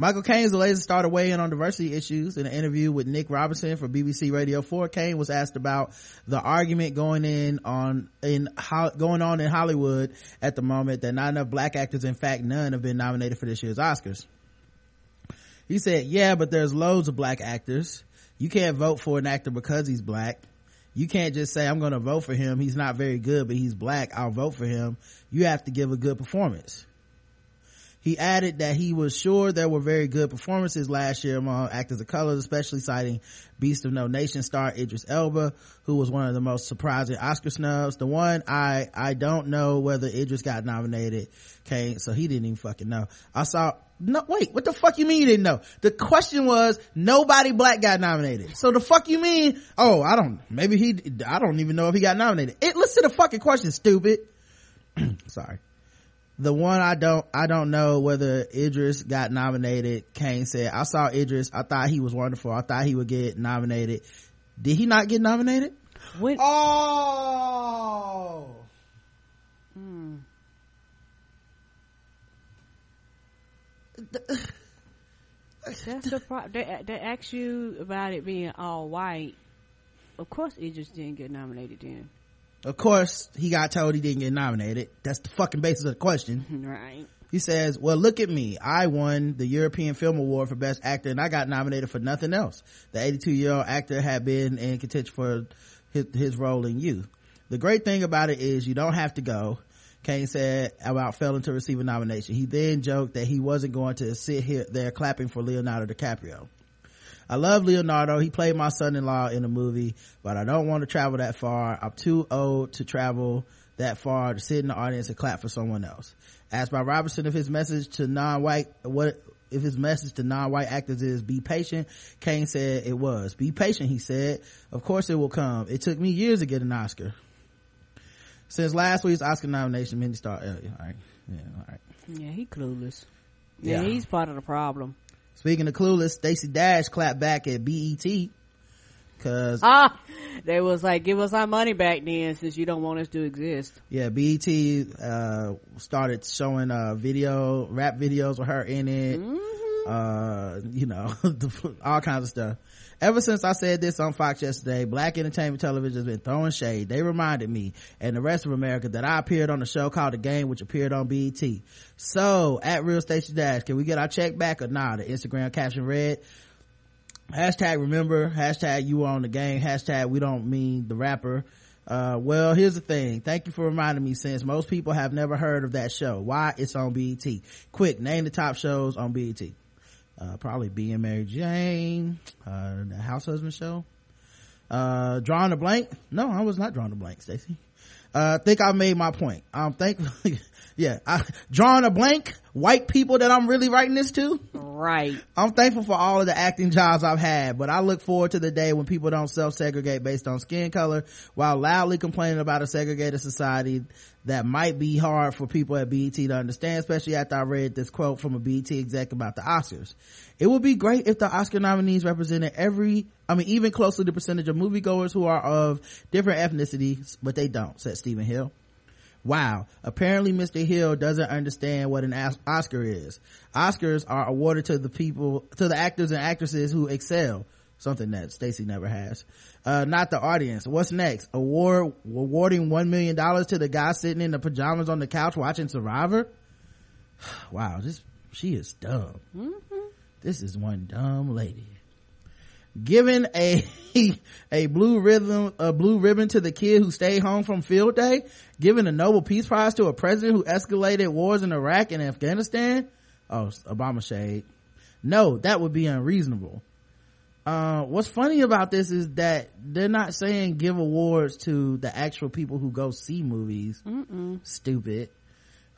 Michael Caine is the latest star to weigh in on diversity issues. In an interview with Nick Robinson for BBC Radio 4, Caine was asked about the argument going in on, in, ho- going on in Hollywood at the moment that not enough black actors, in fact none, have been nominated for this year's Oscars. He said, yeah, but there's loads of black actors. You can't vote for an actor because he's black. You can't just say, I'm gonna vote for him. He's not very good, but he's black. I'll vote for him. You have to give a good performance. He added that he was sure there were very good performances last year among actors of color, especially citing Beast of No Nation star Idris Elba, who was one of the most surprising Oscar snubs. The one I, I don't know whether Idris got nominated, okay, so he didn't even fucking know. I saw, no, wait, what the fuck you mean you didn't know? The question was, nobody black got nominated. So the fuck you mean, oh, I don't, maybe he, I don't even know if he got nominated. It, listen to the fucking question, stupid. Sorry the one I don't, I don't know whether Idris got nominated. Caine said, I saw Idris. I thought he was wonderful. I thought he would get nominated. Did he not get nominated? When, oh. Hmm. That's the problem. They, they asked you about it being all white. Of course, Idris didn't get nominated then. Of course, he got told he didn't get nominated. That's the fucking basis of the question. Right. He says, well, look at me. I won the European Film Award for Best Actor and I got nominated for nothing else. The 82 year old actor had been in contention for his, his role in Youth. The great thing about it is you don't have to go. Caine said about failing to receive a nomination. He then joked that he wasn't going to sit here there clapping for Leonardo DiCaprio. I love Leonardo. He played my son-in-law in a movie, but I don't want to travel that far. I'm too old to travel that far to sit in the audience and clap for someone else. Asked by Robertson if his message to non-white, what, if his message to non-white actors is be patient, Caine said it was. Be patient, he said. Of course it will come. It took me years to get an Oscar. Since last week's Oscar nomination, many star, uh, all right, yeah, all right. Yeah, he clueless. Yeah, Yeah. he's part of the problem. Speaking of clueless, Stacey Dash clapped back at BET cause Ah, they was like, give us our money back then since you don't want us to exist. yeah, BET uh started showing uh video rap videos with her in it. uh you know all kinds of stuff ever since i said this on fox yesterday black entertainment television has been throwing shade they reminded me and the rest of america that i appeared on a show called the game which appeared on bet so at real stacey dash can we get our check back or not the instagram caption read hashtag remember hashtag you on the game hashtag we don't mean the rapper uh, well, here's the thing. Thank you for reminding me since most people have never heard of that show. Why? It's on BET. Quick, name the top shows on BET. Uh, probably Being Mary Jane, uh, the House Husband show. Uh, drawing a blank? No, I was not drawing a blank, Stacey. Uh, I think I made my point. I'm thankful. yeah, I, drawing a blank, white people that I'm really writing this to. Right. I'm thankful for all of the acting jobs I've had, but I look forward to the day when people don't self-segregate based on skin color while loudly complaining about a segregated society that might be hard for people at BET to understand, especially after I read this quote from a BET exec about the Oscars. It would be great if the Oscar nominees represented every, I mean, even closely the percentage of moviegoers who are of different ethnicities, but they don't, said Stephen Hill. Wow. Apparently Mr. Hill doesn't understand what an Oscar is. Oscars are awarded to the people, to the actors and actresses who excel. Something that Stacey never has. Uh, not the audience. What's next? Award, awarding one million dollars to the guy sitting in the pajamas on the couch watching Survivor? wow, this, she is dumb. Mm-hmm. This is one dumb lady giving a a blue rhythm a blue ribbon to the kid who stayed home from field day giving a nobel peace prize to a president who escalated wars in iraq and afghanistan oh obama shade no that would be unreasonable uh, what's funny about this is that they're not saying give awards to the actual people who go see movies Mm-mm. stupid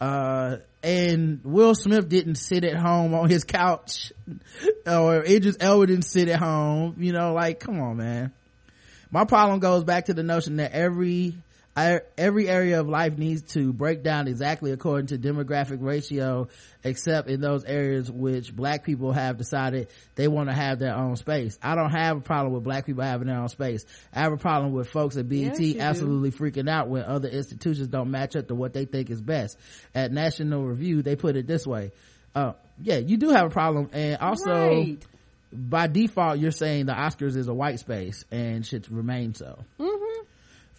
uh, and Will Smith didn't sit at home on his couch, or Idris Elba didn't sit at home. You know, like, come on, man. My problem goes back to the notion that every every area of life needs to break down exactly according to demographic ratio except in those areas which black people have decided they want to have their own space. I don't have a problem with black people having their own space. I have a problem with folks at bet Yes, absolutely freaking out when other institutions don't match up to what they think is best. At national review they put it this way. Uh, yeah you do have a problem and also Right. by default you're saying the oscars is a white space and should remain so. Mm-hmm.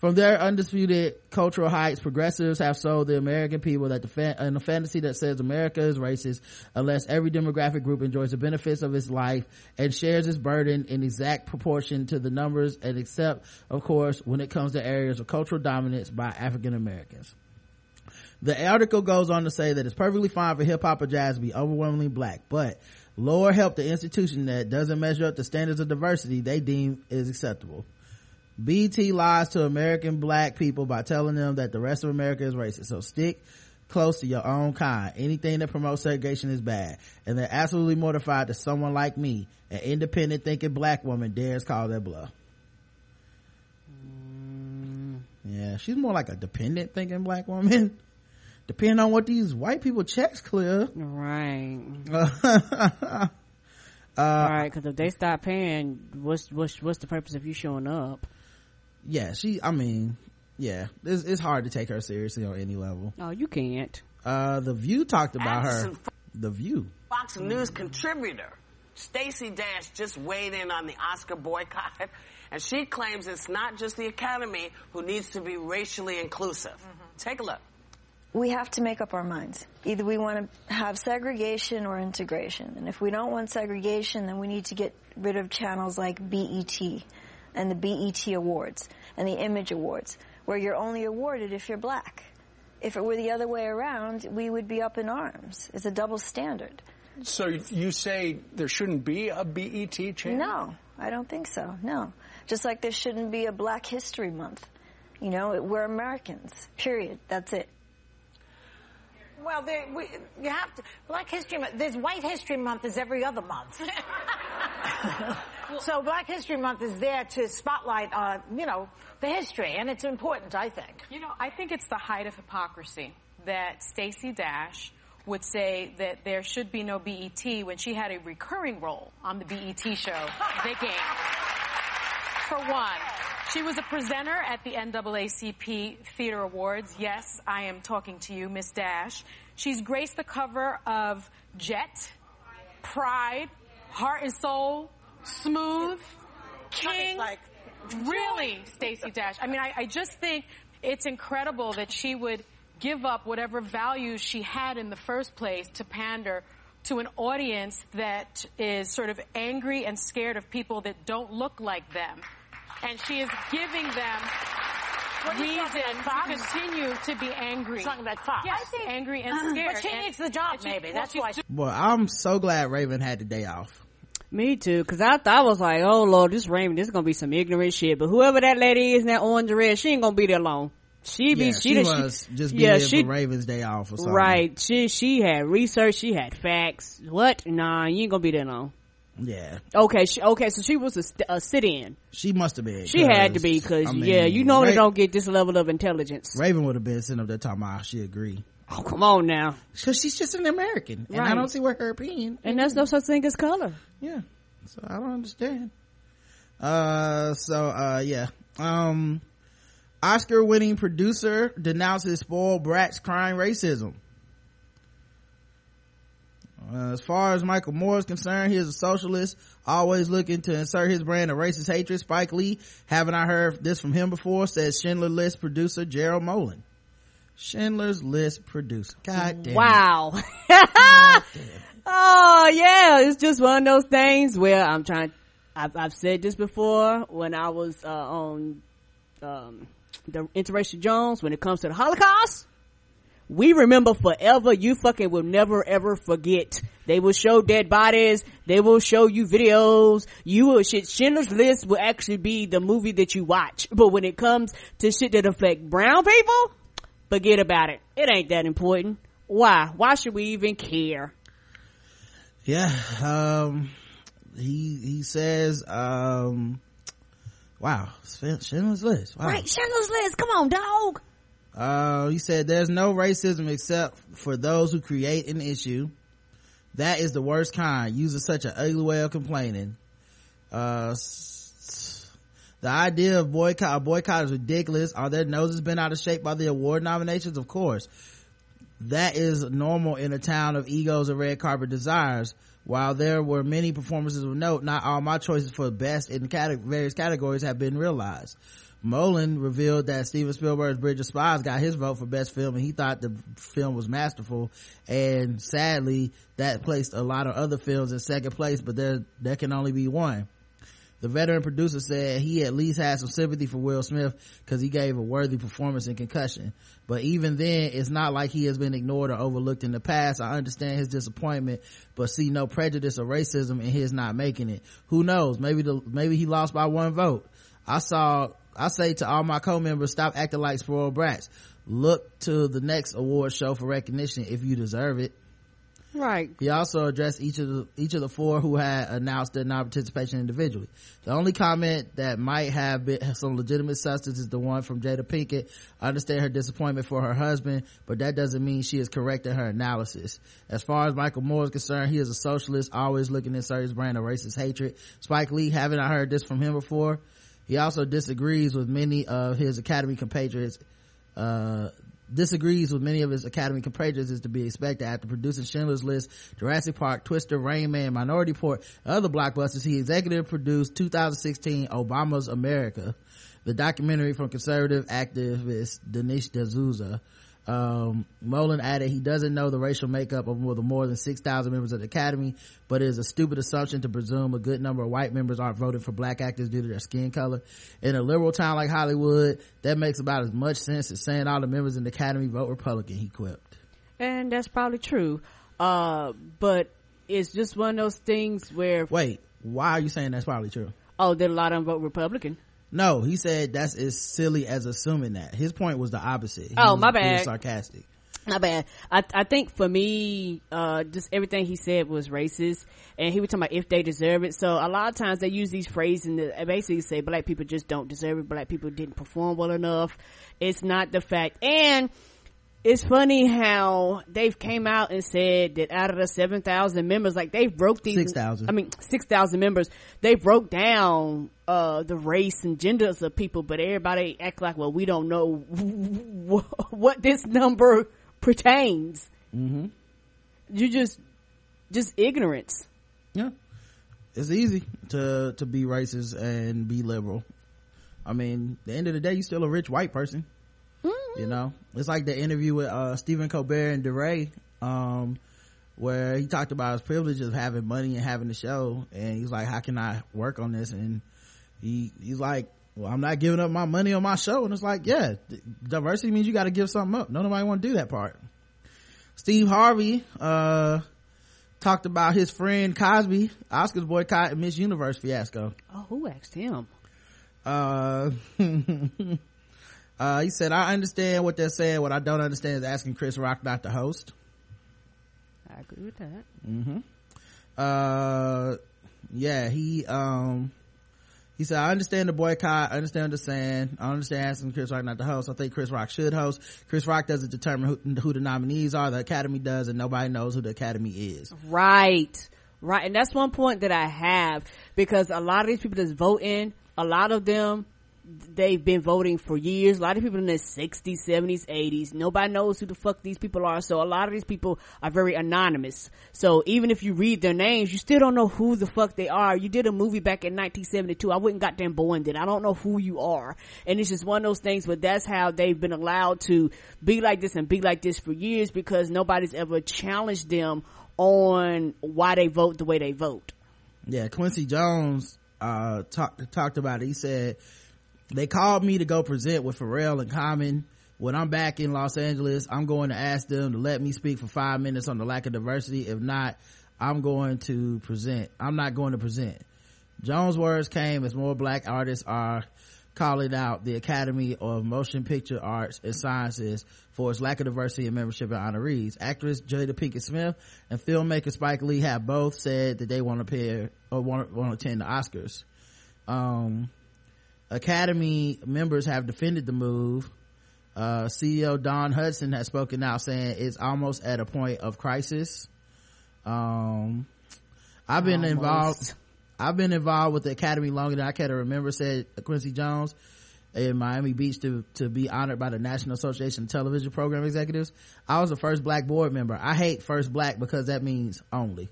From their undisputed cultural heights, progressives have sold the American people that the in a fantasy that says America is racist unless every demographic group enjoys the benefits of its life and shares its burden in exact proportion to the numbers and except, of course, when it comes to areas of cultural dominance by African Americans. The article goes on to say that it's perfectly fine for hip hop or jazz to be overwhelmingly black, but Lord help the institution that doesn't measure up to standards of diversity they deem is acceptable. BT lies to American black people by telling them that the rest of America is racist. So stick close to your own kind. Anything that promotes segregation is bad. And they're absolutely mortified that someone like me, an independent thinking black woman, dares call their bluff. Yeah, she's more like a dependent thinking black woman. Depending on what these white people checks clear. Right. uh, right, because if they stop paying, what's what's what's the purpose of you showing up? Yeah, she, I mean, yeah, it's, it's hard to take her seriously on any level. Oh, you can't. Uh, The View talked about her. The View. Fox News contributor Stacey Dash just weighed in on the Oscar boycott, and she claims it's not just the Academy who needs to be racially inclusive. Take a look. we have to make up our minds. Either we want to have segregation or integration. And if we don't want segregation, then we need to get rid of channels like BET and the BET Awards and the Image Awards, where you're only awarded if you're black. If it were the other way around, we would be up in arms. It's a double standard. So you say there shouldn't be a BET channel? No, I don't think so. No. Just like there shouldn't be a Black History Month. You know, we're Americans. Period. That's it. Well, there, we, you have to. Black History Month. There's White History Month is every other month. so Black History Month is there to spotlight, uh, you know, the history, and it's important, I think. You know, I think it's the height of hypocrisy that Stacey Dash would say that there should be no BET when she had a recurring role on the BET show, The Game. For one, she was a presenter at the NAACP Theater Awards. Yes, I am talking to you, Miss Dash. She's graced the cover of Jet pride, heart and soul, smooth, king. really, Stacey Dash. I mean, I, I just think it's incredible that she would give up whatever values she had in the first place to pander to an audience that is sort of angry and scared of people that don't look like them. And she is giving them What are you reason to continue to be angry. Talking about Fox. Yes, angry and scared. But she And- needs the job, and she- maybe. well, That's why. Boy, I'm so glad Raven had the day off. Me too, cause I thought I was like, oh lord, this Raven, this is gonna be some ignorant shit. But whoever that lady is in that orange red, she ain't gonna be there long. She be, yeah, she, she, was just being yeah, she, for Raven's day off or something. right. She, she had research, she had facts. What? Nah, you ain't gonna be there long. Yeah. Okay, she, okay, so she was a, st- a sit-in. She must have been. She had to be, cause I mean, yeah, you normally Ra- don't get this level of intelligence. Raven would have been sitting up there talking about she agree. Oh, come on now. Cause she's just an American. And I don't see where her opinion. And there's no such thing as color. Yeah. So I don't understand. Uh, so, uh, yeah. Um, Oscar winning producer denounces spoiled brats crying racism. Uh, as far as Michael Moore is concerned, he is a socialist, always looking to insert his brand of racist hatred. Spike Lee, haven't I heard this from him before, says Schindler List producer Gerald Molen. Schindler's List producer. God damn. Wow. oh yeah, it's just one of those things where I'm trying. I've, I've said this before when I was uh, on um, the Interracial Jones. When it comes to the Holocaust, we remember forever. You fucking will never ever forget. They will show dead bodies. They will show you videos. You will shit. Schindler's List will actually be the movie that you watch. But when it comes to shit that affect brown people, forget about it. It ain't that important. Why? Why should we even care? yeah um he he says um wow schindler's list wow. Right, Schindler's List. Come on, dog. uh he said there's no racism except for those who create an issue that is the worst kind using such an ugly way of complaining uh s- the idea of boycott a boycott is ridiculous are their noses been out of shape by the award nominations of course that is normal in a town of egos and red carpet desires. While there were many performances of note, not all my choices for best in various categories have been realized. Molen revealed that Steven Spielberg's Bridge of Spies got his vote for best film and he thought the film was masterful and sadly that placed a lot of other films in second place but there there can only be one. The veteran producer said he at least had some sympathy for Will Smith because he gave a worthy performance in Concussion. But even then, it's not like he has been ignored or overlooked in the past. I understand his disappointment, but see no prejudice or racism in his not making it. Who knows? Maybe the, maybe he lost by one vote. I saw, I say to all my co-members, stop acting like spoiled brats. Look to the next award show for recognition if you deserve it. Right. He also addressed each of the each of the four who had announced their non-participation individually. The only comment that might have been some legitimate substance is the one from Jada Pinkett. I understand her disappointment for her husband, but that doesn't mean she is correct in her analysis. As far as Michael Moore is concerned, he is a socialist, always looking to insert his brand of racist hatred. Spike Lee, haven't I heard this from him before? He also disagrees with many of his Academy compatriots, uh, disagrees with many of his Academy compatriots is to be expected after producing Schindler's List, Jurassic Park, Twister, Rain Man, Minority Report, other blockbusters. He executive produced 2016 Obama's America, the documentary from conservative activist Dinesh D'Souza. Um, Molen added he doesn't know the racial makeup of more, the more than 6,000 members of the Academy, but it is a stupid assumption to presume a good number of white members aren't voting for black actors due to their skin color. In a liberal town like Hollywood, that makes about as much sense as saying all the members in the Academy vote Republican, he quipped. And that's probably true. Uh, but it's just one of those things where. Wait, why are you saying that's probably true? Oh, that a lot of them vote Republican. No, he said that's as silly as assuming that. His point was the opposite. He Oh, was my bad. sarcastic. Not bad. I I think for me, uh, just everything he said was racist, and he was talking about if they deserve it. So a lot of times they use these phrases and they basically say black people just don't deserve it. Black people didn't perform well enough. It's not the fact, and it's funny how they've came out and said that out of the seven thousand members, like they broke these 6,000. I mean six thousand members. They broke down uh the race and genders of people, but everybody act like well we don't know what this number pertains. Mm-hmm. You just just ignorance. yeah it's easy to to be racist and be liberal i mean the end of the day you're still a rich white person you know? It's like the interview with uh stephen colbert and DeRay, um where he talked about his privilege of having money and having the show and he's like how can i work on this? And he he's like well i'm not giving up my money on my show. And it's like yeah diversity means you got to give something up. No nobody want to do that part. Steve harvey uh talked about his friend cosby oscars boycott and miss universe fiasco. Oh, who asked him? uh uh he said i understand what they're saying. What i don't understand is asking chris rock not to host. I agree with that. mm-hmm. Uh yeah he um he said i understand the boycott. I understand what they're saying. I understand asking chris rock not to host. I think chris rock should host. Chris rock doesn't determine who, who the nominees are. The academy does and nobody knows who the academy is. Right. Right. And that's one point that I have because a lot of these people that's voting, a lot of them, they've been voting for years. A lot of people in their 60s, 70s, 80s. Nobody knows who the fuck these people are. So a lot of these people are very anonymous. So even if you read their names, you still don't know who the fuck they are. You did a movie back in 1972. I wouldn't goddamn born then. I don't know who you are. And it's just one of those things, but that's how they've been allowed to be like this and be like this for years because nobody's ever challenged them on why they vote the way they vote. yeah quincy jones uh talked talked about it he said they called me to go present with pharrell and common. When i'm back in los angeles i'm going to ask them to let me speak for five minutes on the lack of diversity. If not i'm going to present. I'm not going to present. Jones words came as more black artists are calling out the academy of motion picture arts and sciences for its lack of diversity in membership and honorees. Actress jada pinkett smith and filmmaker spike lee have both said that they want to appear or want, want to attend the oscars. Um academy members have defended the move. Uh ceo dawn hudson has spoken out saying it's almost at a point of crisis. Um i've been Almost. involved i've been involved with the academy longer than i can remember said quincy jones in miami beach to to be honored by the national association of television program executives. I was the first black board member. I hate first black because that means only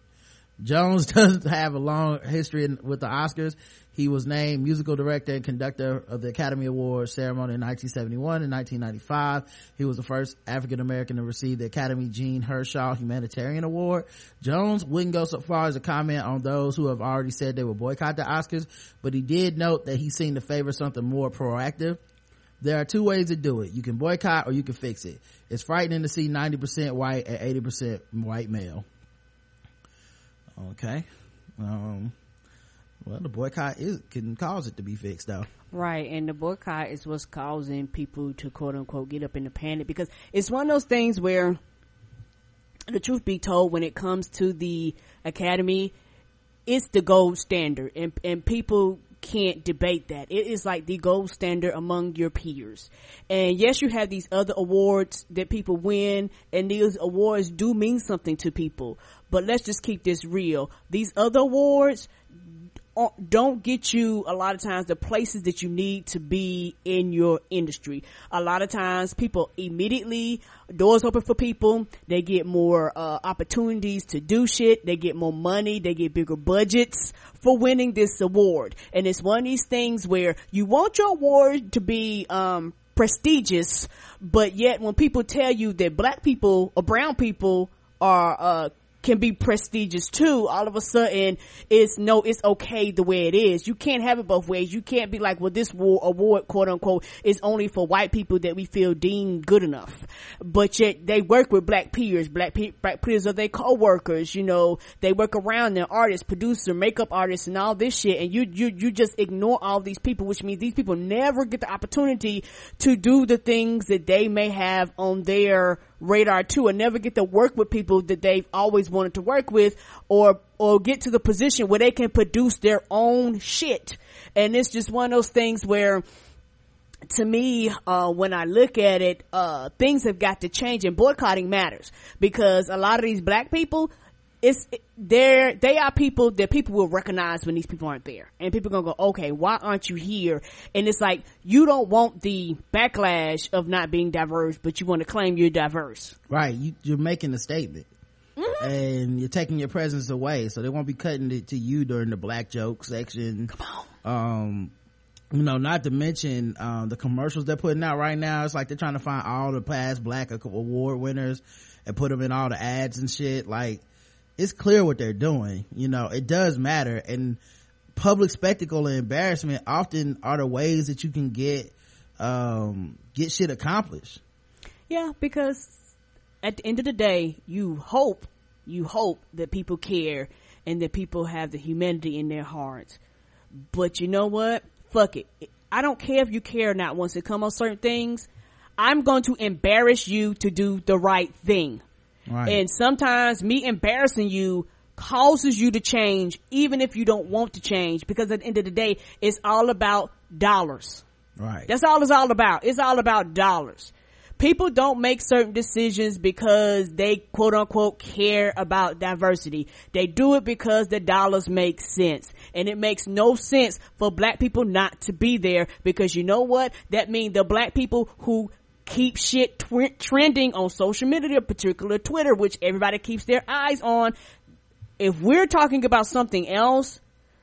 Jones does have a long history in, with the Oscars. He was named musical director and conductor of the Academy Awards ceremony in 1971 and 1995. He was the first African American to receive the Academy Jean Hersholt Humanitarian Award. Jones wouldn't go so far as to comment on those who have already said they will boycott the Oscars, but he did note that he seemed to favor something more proactive. There are two ways to do it. You can boycott or you can fix it. It's frightening to see 90% white and 80% white male okay um well the boycott is can cause it to be fixed though Right, and the boycott is what's causing people to quote unquote get up in the panic because it's one of those things where the truth be told when it comes to the academy, it's the gold standard and, and people can't debate that. It is like the gold standard among your peers. And yes, you have these other awards that people win and these awards do mean something to people. But let's just keep this real. These other awards, don't get you a lot of times the places that you need to be in your industry. A lot of times people immediately doors open for people. They get more uh, opportunities to do shit. They get more money. They get bigger budgets for winning this award. And it's one of these things where you want your award to be um, prestigious, but yet when people tell you that black people or brown people are uh, can be prestigious too. All of a sudden, it's no, it's okay the way it is. You can't have it both ways. You can't be like, well, this war, award, quote unquote, is only for white people that we feel deemed good enough. But yet they work with black peers. Black, pe- black peers are their co-workers. You know, they work around their artists, producer, makeup artists, and all this shit. And you, you, you just ignore all these people, which means these people never get the opportunity to do the things that they may have on their radar too and never get to work with people that they've always wanted to work with or or get to the position where they can produce their own shit. And it's just one of those things where to me, uh, when I look at it, uh, things have got to change and boycotting matters because a lot of these black people, it's, they're, they are people that people will recognize when these people aren't there. And people gonna go, okay, why aren't you here? And it's like, you don't want the backlash of not being diverse, but you want to claim you're diverse. right you, you're making a statement and you're taking your presence away. So they won't be cutting it to you during the black joke section. Come on. Um, you know, not to mention, um, the commercials they're putting out right now. It's like they're trying to find all the past black award winners and put them in all the ads and shit. Like, it's clear what they're doing. You know, it does matter. And public spectacle and embarrassment often are the ways that you can get, um, get shit accomplished. Yeah, because at the end of the day, you hope, you hope that people care and that people have the humanity in their hearts. But you know what? Fuck it. I don't care if you care or not once it comes on certain things. I'm going to embarrass you to do the right thing. Right. And sometimes me embarrassing you causes you to change even if you don't want to change because at the end of the day, it's all about dollars. Right. That's all it's all about. It's all about dollars. People don't make certain decisions because they quote unquote care about diversity. They do it because the dollars make sense. And it makes no sense for black people not to be there because you know what? That means the black people who keep shit tw- trending on social media, particularly Twitter, which everybody keeps their eyes on. If we're talking about something else,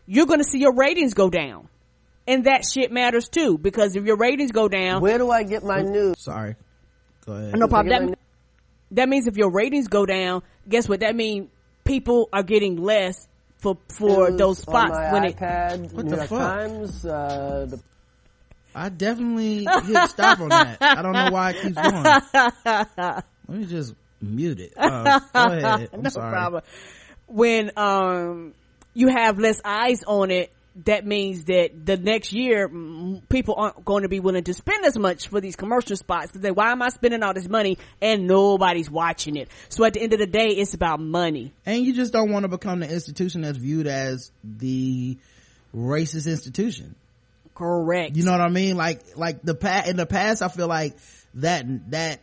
you're going to see your ratings go down. And that shit matters too, because if your ratings go down. Where do I get my news? Sorry. Go ahead. No problem. That, that means if your ratings go down, guess what? That means people are getting less for for News those spots on my when iPad, it. What New the York fuck? Times, uh, the I definitely hit stop on that. I don't know why it keeps going. Let me just mute it. Uh, go ahead. I'm no sorry. problem. When um you have less eyes on it, that means that the next year people aren't going to be willing to spend as much for these commercial spots because they why am I spending all this money and nobody's watching it? So at the end of the day, it's about money. And you just don't want to become the institution that's viewed as the racist institution. Correct. You know what I mean? Like, like the past, in the past, I feel like that, that,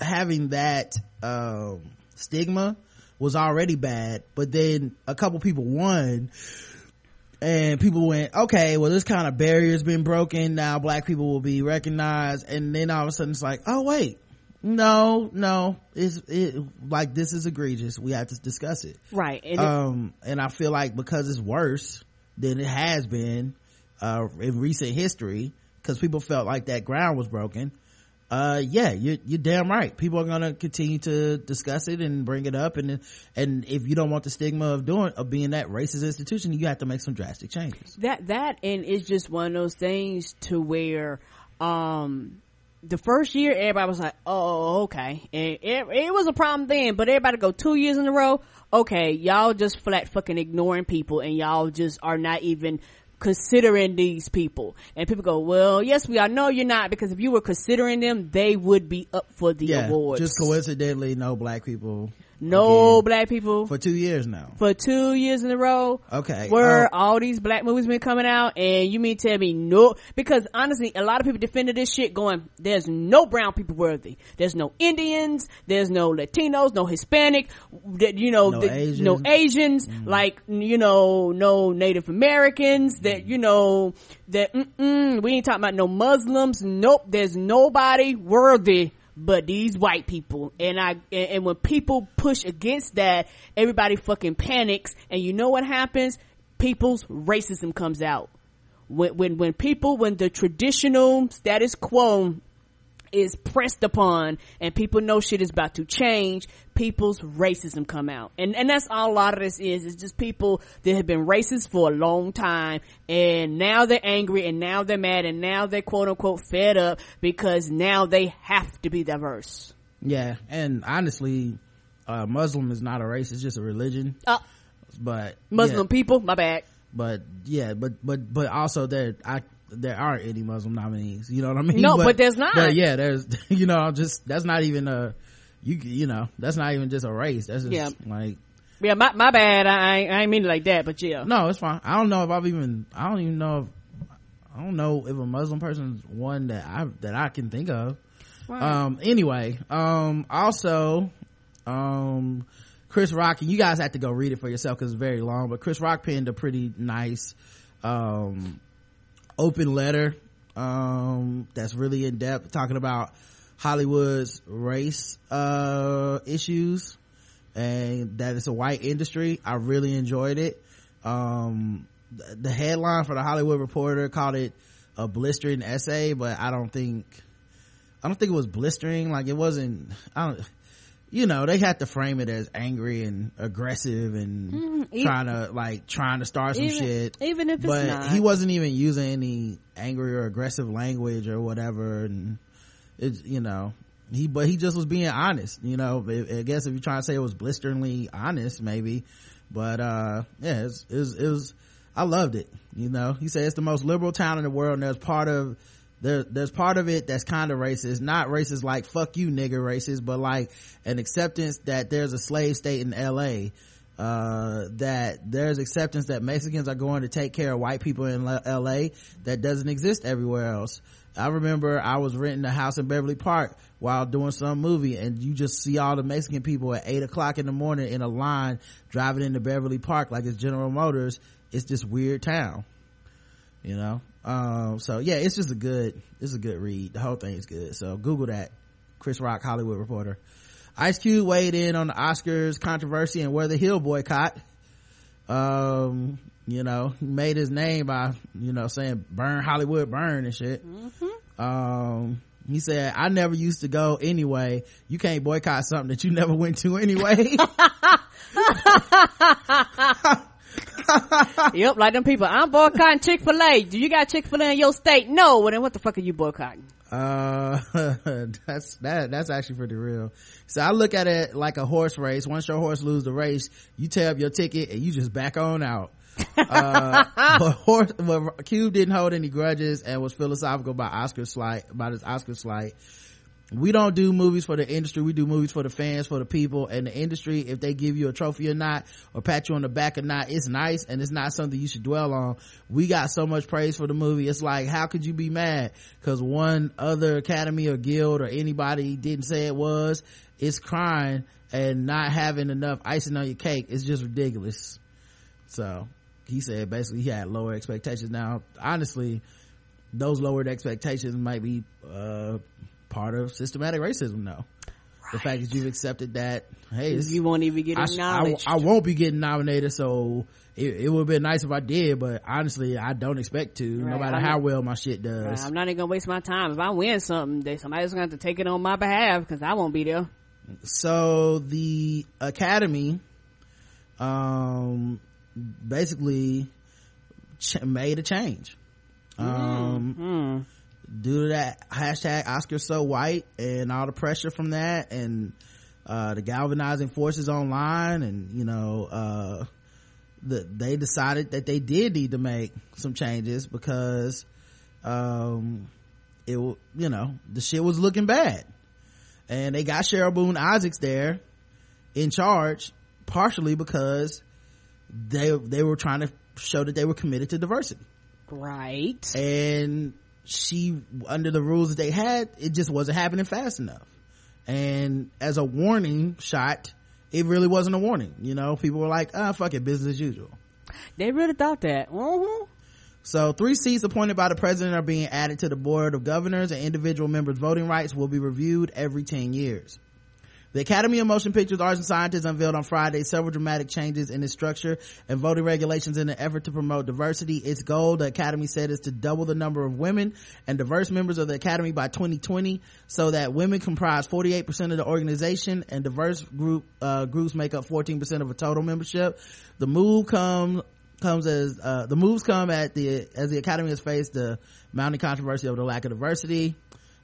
having that, um, stigma was already bad, but then a couple people won and people went, okay, well, this kind of barrier's been broken. Now black people will be recognized. And then all of a sudden it's like, oh, wait, no, no, it's it, like this is egregious. We have to discuss it. Right. And um, and I feel like because it's worse than it has been, uh, in recent history, because people felt like that ground was broken. Uh, yeah, you're, you're damn right. People are gonna continue to discuss it and bring it up. And, and if you don't want the stigma of doing, of being that racist institution, you have to make some drastic changes. that that and it's just one of those things to where um the first year everybody was like oh okay and it, it was a problem then but everybody go two years in a row okay y'all just flat fucking ignoring people and y'all just are not even considering these people and people go well yes we are. No, you're not because if you were considering them they would be up for the yeah, awards just coincidentally, no black people no black people for two years now. for two years in a row Okay, where uh, all these black movies been coming out and you mean tell me no because honestly a lot of people defended this shit going there's no brown people worthy there's no indians there's no latinos no hispanic that you know No the- Asians. no asians like you know no native americans that you know that we ain't talking about no muslims nope there's nobody worthy but these white people. And i and, and when people push against that everybody fucking panics. And you know what happens? People's racism comes out. When when when people when the traditional status quo is pressed upon and people know shit is about to change people's racism come out and and that's all a lot of this is it's just people that have been racist for a long time and now they're angry and now they're mad and now they're quote unquote fed up because now they have to be diverse Yeah, and honestly, uh, Muslim is not a race; it's just a religion. Uh, but muslim yeah, people my bad but yeah, but but but also there, I there aren't any Muslim nominees. You know what I mean? No, but there's not. but yeah, there's you know just that's not even a you you know that's not even just a race. That's just Yeah. like yeah my, my bad I, ain't- I ain't mean it like that but yeah no, it's fine. I don't know if I've even I don't even know if I don't know if a Muslim person's one that I that I can think of. Right. Um. Anyway. Um. Also. Um. Chris Rock, and you guys have to go read it for yourself because it's very long. But Chris Rock penned a pretty nice, um, open letter, um, that's really in depth, talking about Hollywood's race uh issues and that it's a white industry. I really enjoyed it. Um, the- the headline for the Hollywood Reporter called it a blistering essay, but I don't think, I don't think it was blistering. Like it wasn't, I don't, you know, they had to frame it as angry and aggressive and Mhm. E- trying to like trying to start some even- shit. even if it's but not. he wasn't even using any angry or aggressive language or whatever. And it's, you know, he, but he just was being honest, you know, I guess if you're trying to say it was blisteringly honest, maybe, but, uh, yeah, it's, it was, it was, I loved it, you know, he said it's the most liberal town in the world and there's part of, there, there's part of it that's kind of racist, not racist like fuck you nigga racist, but like an acceptance that there's a slave state in LA, uh, that there's acceptance that Mexicans are going to take care of white people in LA that doesn't exist everywhere else. I remember I was renting a house in Beverly Park while doing some movie and you just see all the Mexican people at eight o'clock in the morning in a line driving into Beverly Park like it's General Motors. It's this weird town, you know? Um, so yeah, it's just a good, it's a good read. The whole thing is good. So Google that. Chris Rock, Hollywood Reporter. Ice Cube weighed in on the Oscars controversy and Weather Hill boycott. Um, you know, he made his name by, you know, saying burn Hollywood, burn and shit. Um, he said, I never used to go anyway. You can't boycott something that you never went to anyway. yep, like them people. I'm boycotting Chick Fil A. Do you got Chick Fil A in your state? No. Well, then what the fuck are you boycotting? Uh, that's, that, that's actually pretty real. So I look at it like a horse race. Once your horse lose the race, you tear up your ticket and you just back on out. Uh, but but Cube didn't hold any grudges and was philosophical about Oscar slight, about his Oscar slight. We don't do movies for the industry. We do movies for the fans, for the people and the industry. If they give you a trophy or not, or pat you on the back or not, it's nice and it's not something you should dwell on. We got so much praise for the movie. It's like, how could you be mad? Cause one other academy or guild or anybody didn't say it was. It's crying and not having enough icing on your cake It's just ridiculous. So he said basically he had lower expectations. Now, honestly, those lowered expectations might be, uh, part of systematic racism though. The fact that you've accepted that, hey, You won't even get I, sh- I. I won't be getting nominated, so it, it would have been nice if I did, but honestly, I don't expect to, no matter I'm how not- well my shit Right, does. I'm not even gonna waste my time. If I win something, then somebody's gonna have to take it on my behalf because I won't be there. so the academy um basically ch- made a change. Um due to that hashtag oscar so white and all the pressure from that and uh the galvanizing forces online and you know uh the, they decided that they did need to make some changes because um it you know the shit was looking bad. And they got Cheryl Boone Isaacs there in charge partially because they they were trying to show that they were committed to diversity. Right. And she under the rules that they had it just wasn't happening fast enough. And as a warning shot it really wasn't a warning. You know people were like ah fuck it business as usual. They really thought that. Mm-hmm. so three seats appointed by the president are being added to the board of governors and individual members voting rights will be reviewed every 10 years the Academy of Motion Pictures Arts and Sciences unveiled on Friday several dramatic changes in its structure and voting regulations in an effort to promote diversity. Its goal, the Academy said, is to double the number of women and diverse members of the Academy by 2020 so that women comprise 48% of the organization and diverse group, uh, groups make up 14% of the total membership. The move comes comes as uh, the moves come at the as the academy has faced the mounting controversy over the lack of diversity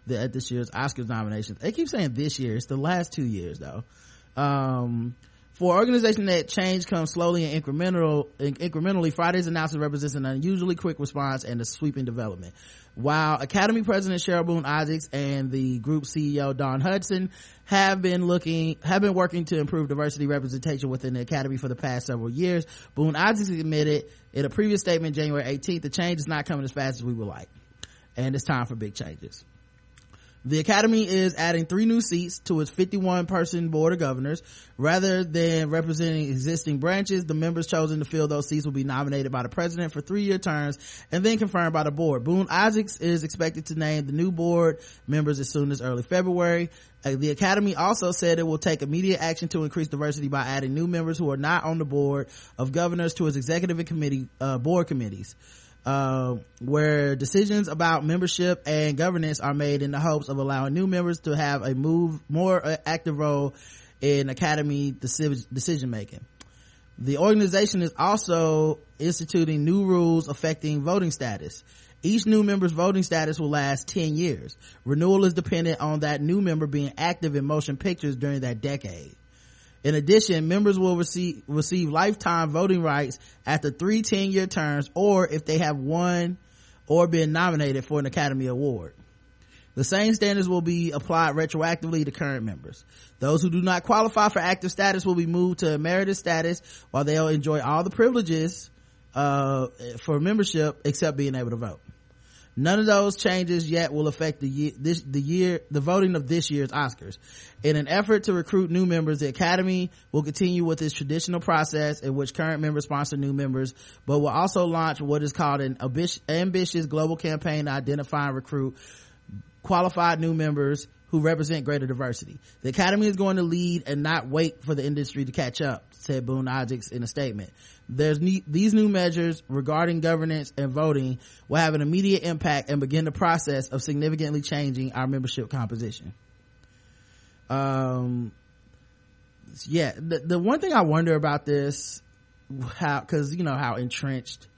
the, at this year's oscars nominations. They keep saying this year. It's the last two years though. Um for an organization that change comes slowly and incremental incrementally friday's announcement represents an unusually quick response and a sweeping development. While academy president cheryl boone isaacs and the group ceo dawn hudson have been looking have been working to improve diversity representation within the academy for the past several years boone isaacs admitted in a previous statement january 18th the change is not coming as fast as we would like and it's time for big changes The Academy is adding three new seats to its 51 person board of governors. Rather than representing existing branches, the members chosen to fill those seats will be nominated by the president for three year terms and then confirmed by the board. Boone Isaacs is expected to name the new board members as soon as early February. Uh, the Academy also said it will take immediate action to increase diversity by adding new members who are not on the board of governors to its executive and committee, uh, board committees uh, where decisions about membership and governance are made in the hopes of allowing new members to have a move more active role in academy decision making. The organization is also instituting new rules affecting voting status. Each new member's voting status will last 10 years. Renewal is dependent on that new member being active in motion pictures during that decade. In addition, members will receive, receive lifetime voting rights after three 10 year terms or if they have won or been nominated for an Academy Award. The same standards will be applied retroactively to current members. Those who do not qualify for active status will be moved to emeritus status while they'll enjoy all the privileges uh, for membership except being able to vote. None of those changes yet will affect the year, this, the year, the voting of this year's Oscars. In an effort to recruit new members, the Academy will continue with its traditional process in which current members sponsor new members, but will also launch what is called an ambitious global campaign to identify and recruit qualified new members who represent greater diversity. The Academy is going to lead and not wait for the industry to catch up, said Boone Isaacs in a statement there's ne- these new measures regarding governance and voting will have an immediate impact and begin the process of significantly changing our membership composition um yeah the, the one thing i wonder about this how because you know how entrenched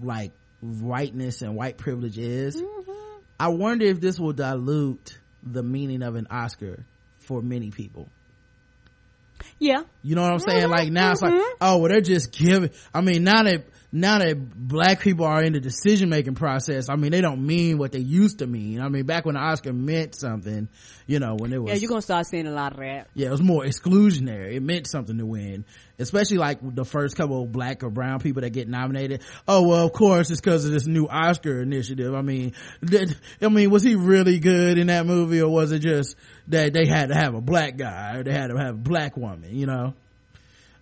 like whiteness and white privilege is mm-hmm. i wonder if this will dilute the meaning of an oscar for many people yeah. You know what I'm saying? Mm-hmm. Like now it's like, mm-hmm. oh, well, they're just giving. I mean, now that, now that black people are in the decision making process, I mean, they don't mean what they used to mean. I mean, back when the Oscar meant something, you know, when it was. Yeah, you're gonna start seeing a lot of that. Yeah, it was more exclusionary. It meant something to win. Especially like the first couple of black or brown people that get nominated. Oh, well, of course, it's because of this new Oscar initiative. I mean, did, I mean, was he really good in that movie or was it just that they had to have a black guy or they had to have a black woman, you know?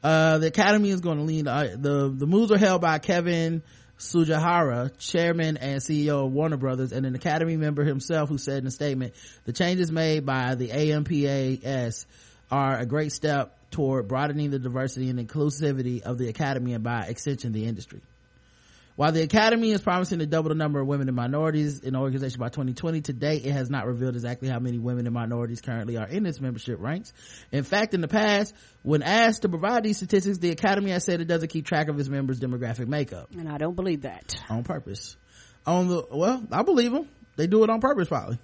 Uh, the academy is going to lean, uh, the, the moves are held by Kevin Tsujihara, chairman and CEO of Warner Brothers, and an Academy member himself who said in a statement, the changes made by the AMPAS are a great step toward broadening the diversity and inclusivity of the Academy and by extension the industry. While the Academy is promising to double the number of women and minorities in the organization by 2020, today it has not revealed exactly how many women and minorities currently are in its membership ranks. In fact, in the past, when asked to provide these statistics, the Academy has said it doesn't keep track of its members' demographic makeup. And I don't believe that. On purpose. On the, well, I believe them. They do it on purpose probably.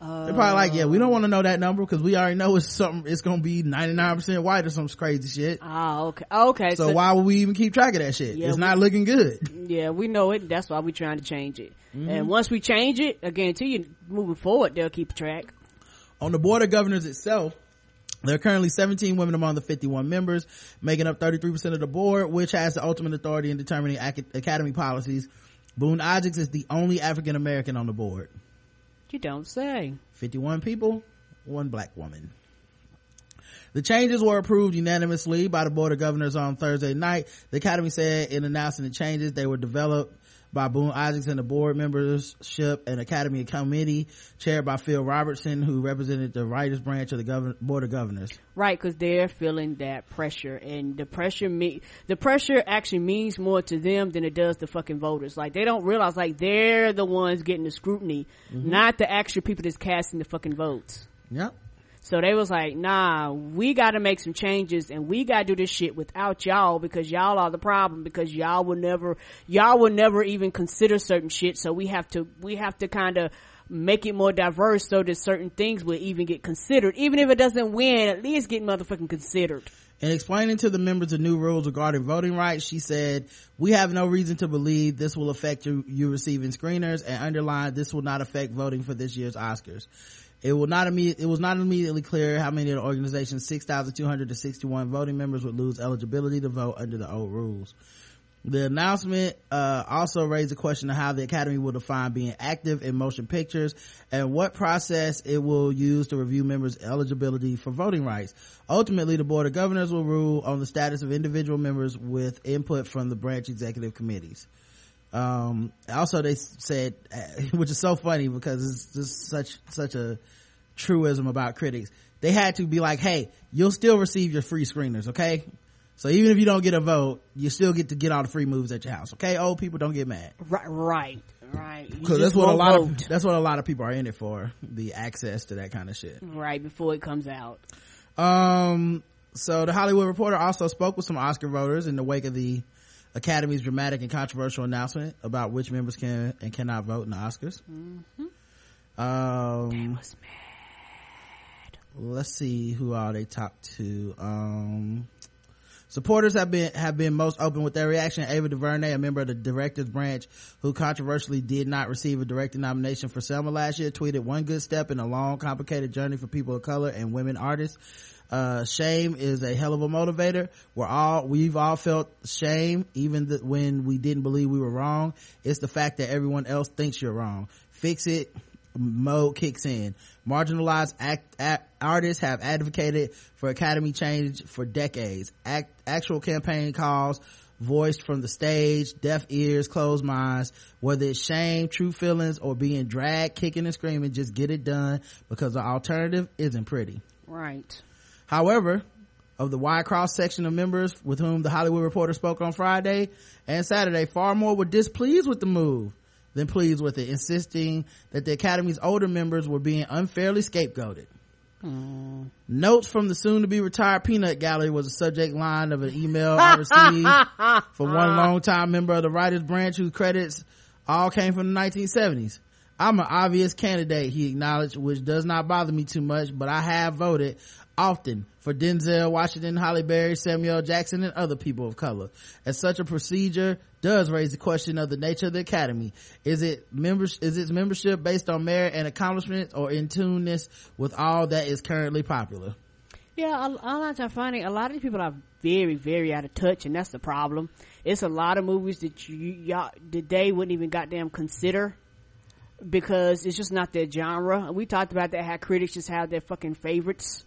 Uh, They're probably like, yeah, we don't want to know that number because we already know it's something, it's going to be 99% white or some crazy shit. Oh, okay. Okay. So, so, why would we even keep track of that shit? Yeah, it's we, not looking good. Yeah, we know it. That's why we're trying to change it. Mm-hmm. And once we change it, I guarantee you, moving forward, they'll keep track. On the board of governors itself, there are currently 17 women among the 51 members, making up 33% of the board, which has the ultimate authority in determining academy policies. Boone Isaacs is the only African American on the board. You don't say. 51 people, one black woman. The changes were approved unanimously by the Board of Governors on Thursday night. The Academy said in announcing the changes, they were developed by Boone Isaacs and the board membership and Academy Committee chaired by Phil Robertson, who represented the writers branch of the Govern- Board of Governors. Right, because they're feeling that pressure, and the pressure me the pressure actually means more to them than it does to fucking voters. Like they don't realize like they're the ones getting the scrutiny, mm-hmm. not the actual people that's casting the fucking votes. Yep. So they was like, nah, we gotta make some changes and we gotta do this shit without y'all because y'all are the problem because y'all will never, y'all will never even consider certain shit. So we have to, we have to kind of make it more diverse so that certain things will even get considered. Even if it doesn't win, at least get motherfucking considered. In explaining to the members the new rules regarding voting rights, she said, we have no reason to believe this will affect you, you receiving screeners and underline this will not affect voting for this year's Oscars. It will not it was not immediately clear how many of the organization's 6,261 voting members would lose eligibility to vote under the old rules. The announcement uh, also raised the question of how the Academy will define being active in motion pictures and what process it will use to review members' eligibility for voting rights. Ultimately, the Board of Governors will rule on the status of individual members with input from the branch executive committees. Um, also, they said, which is so funny because it's just such such a truism about critics. They had to be like, "Hey, you'll still receive your free screeners, okay?" So even if you don't get a vote, you still get to get all the free movies at your house. Okay, old people don't get mad. Right, right, right. Because that's what a lot vote. of that's what a lot of people are in it for the access to that kind of shit. right before it comes out. Um, so the Hollywood Reporter also spoke with some Oscar voters in the wake of the Academy's dramatic and controversial announcement about which members can and cannot vote in the Oscars. Mm-hmm. Um, Let's see who all they talked to. Um, supporters have been have been most open with their reaction. Ava DuVernay, a member of the directors branch, who controversially did not receive a directing nomination for Selma last year, tweeted one good step in a long, complicated journey for people of color and women artists. Uh, shame is a hell of a motivator. We're all, we've all felt shame, even th- when we didn't believe we were wrong. It's the fact that everyone else thinks you're wrong. Fix it mode kicks in. Marginalized act, act, artists have advocated for academy change for decades. Act, actual campaign calls voiced from the stage, deaf ears, closed minds, whether it's shame, true feelings, or being dragged, kicking and screaming, just get it done because the alternative isn't pretty. Right. However, of the wide cross section of members with whom the Hollywood Reporter spoke on Friday and Saturday, far more were displeased with the move than pleased with it, insisting that the Academy's older members were being unfairly scapegoated. Hmm. Notes from the soon to be retired Peanut Gallery was a subject line of an email I received from one longtime member of the writers branch whose credits all came from the 1970s. I'm an obvious candidate, he acknowledged, which does not bother me too much, but I have voted often for Denzel Washington, Halle Berry, Samuel Jackson, and other people of color. And such a procedure does raise the question of the nature of the academy. Is it members, is its membership based on merit and accomplishments or in tuneness with all that is currently popular? Yeah, a, a lot of finding a lot of these people are very, very out of touch, and that's the problem. It's a lot of movies that you y'all that they wouldn't even goddamn consider because it's just not their genre. We talked about that how critics just have their fucking favorites,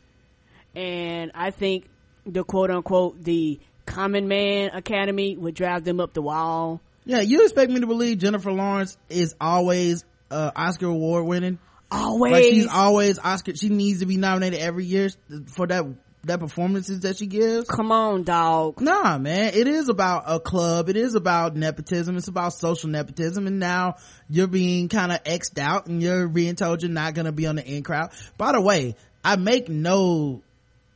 and I think the quote unquote the common man academy would drive them up the wall. Yeah, you expect me to believe Jennifer Lawrence is always uh, Oscar award winning? Always. Like she's always Oscar. She needs to be nominated every year for that that performances that she gives. Come on, dog. Nah, man. It is about a club. It is about nepotism. It's about social nepotism. And now you're being kind of xed out and you're being told you're not going to be on the in crowd. By the way, I make no,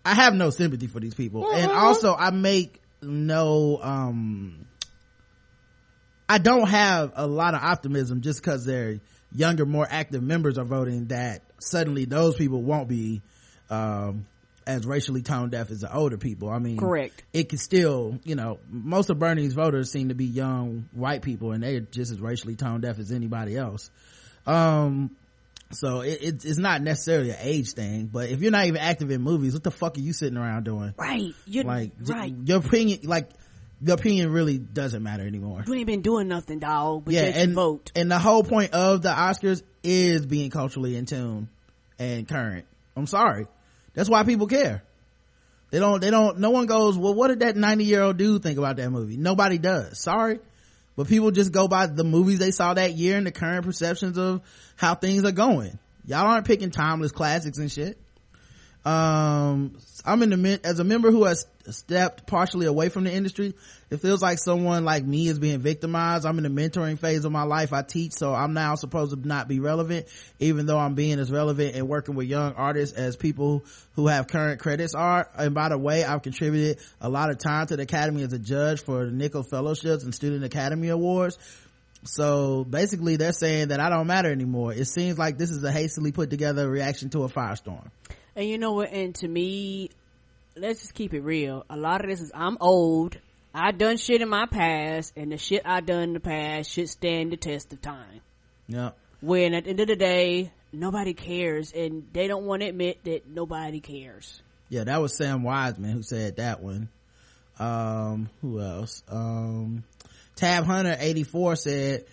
I have no sympathy for these people. And also I make no, um, I don't have a lot of optimism just because they're younger, more active members are voting that suddenly those people won't be, um, as racially tone deaf as the older people. I mean, Correct. It can still, you know, most of Bernie's voters seem to be young white people and they're just as racially tone deaf as anybody else. Um, so it, it's, it's not necessarily an age thing, but if you're not even active in movies, what the fuck are you sitting around doing? Right. You're like, right. your opinion, like, the opinion really doesn't matter anymore. You ain't been doing nothing, dog. But yeah, and vote. and the whole point of the Oscars is being culturally in tune and current. I'm sorry, that's why people care. They don't. They don't. No one goes. Well, what did that 90 year old dude think about that movie? Nobody does. Sorry, but people just go by the movies they saw that year and the current perceptions of how things are going. Y'all aren't picking timeless classics and shit. Um, I'm in the as a member who has stepped partially away from the industry. It feels like someone like me is being victimized. I'm in the mentoring phase of my life. I teach, so I'm now supposed to not be relevant, even though I'm being as relevant and working with young artists as people who have current credits are. And by the way, I've contributed a lot of time to the Academy as a judge for the Nicholl Fellowships and Student Academy Awards. So basically they're saying that I don't matter anymore. It seems like this is a hastily put together reaction to a firestorm. And you know what? And to me, let's just keep it real. A lot of this is I'm old. I done shit in my past, and the shit I done in the past should stand the test of time. Yeah. When at the end of the day, nobody cares, and they don't want to admit that nobody cares. Yeah, that was Sam Wiseman who said that one. Um, who else? Um, tab hunter 84 said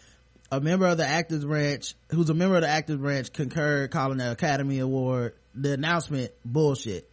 a member of the actors branch who's a member of the actors branch concurred calling the academy award the announcement bullshit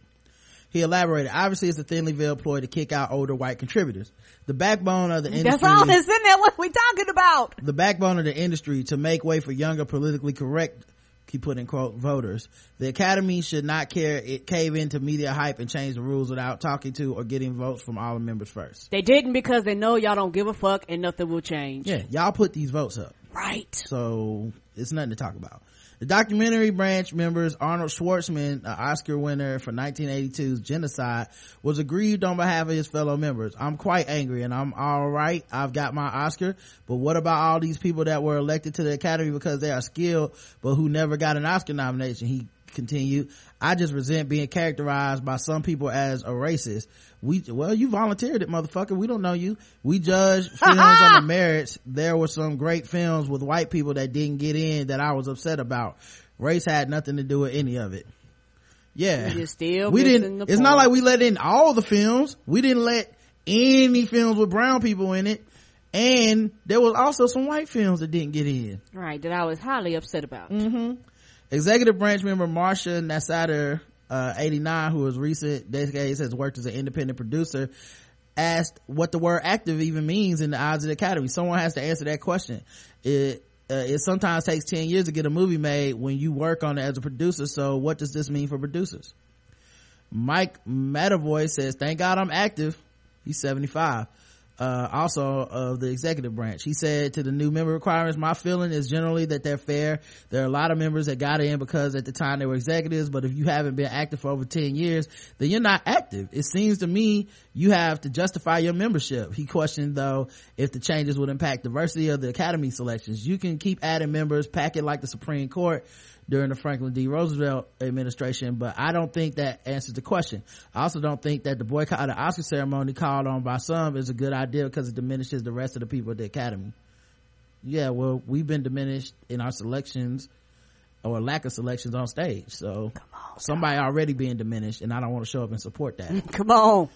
he elaborated obviously it's a thinly veiled ploy to kick out older white contributors the backbone of the industry That's all that's in there. What we talking about? the backbone of the industry to make way for younger politically correct he put in quote voters the academy should not care it cave into media hype and change the rules without talking to or getting votes from all the members first They didn't because they know y'all don't give a fuck and nothing will change. yeah y'all put these votes up Right. so it's nothing to talk about the documentary branch members arnold schwartzman an oscar winner for 1982's genocide was aggrieved on behalf of his fellow members. I'm quite angry and i'm all right. I've got my oscar but what about all these people that were elected to the academy because they are skilled but who never got an oscar nomination? He continued i just resent being characterized by some people as a racist we well you volunteered it motherfucker. We don't know you. We judge films on the merits. There were some great films with white people that didn't get in that i was upset about. Race had nothing to do with any of it. Yeah. We just still we didn't the it's not like we let in all the films. We didn't let any films with brown people in it. And there was also some white films that didn't get in. Right, that I was highly upset about. Mm-hmm. Executive branch member Marcia Nasatir, uh, 89, who recent decades has worked as an independent producer, asked what the word active even means in the eyes of the academy. Someone has to answer that question. It, uh, it sometimes takes 10 years to get a movie made when you work on it as a producer. So what does this mean for producers? Mike Medavoy says, thank God I'm active. He's 75. Uh, also of the executive branch. He said to the new member requirements, my feeling is generally that they're fair. There are a lot of members that got in because at the time they were executives, but if you haven't been active for over 10 years, then you're not active. It seems to me you have to justify your membership. He questioned though if the changes would impact diversity of the academy selections. You can keep adding members, pack it like the Supreme Court during the Franklin D. Roosevelt administration, but I don't think that answers the question. I also don't think that the boycott of the Oscar ceremony called on by some is a good idea because it diminishes the rest of the people at the Academy. Yeah, well, we've been diminished in our selections or lack of selections on stage. So somebody already being diminished and I don't want to show up and support that. Come on.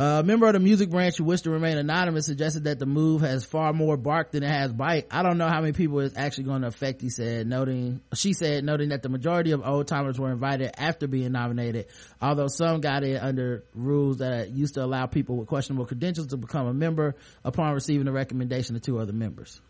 A member of the music branch who wished to remain anonymous suggested that the move has far more bark than it has bite. I don't know how many people it's actually going to affect, he said, noting, she said, noting that the majority of old timers were invited after being nominated, although some got in under rules that used to allow people with questionable credentials to become a member upon receiving the recommendation of two other members.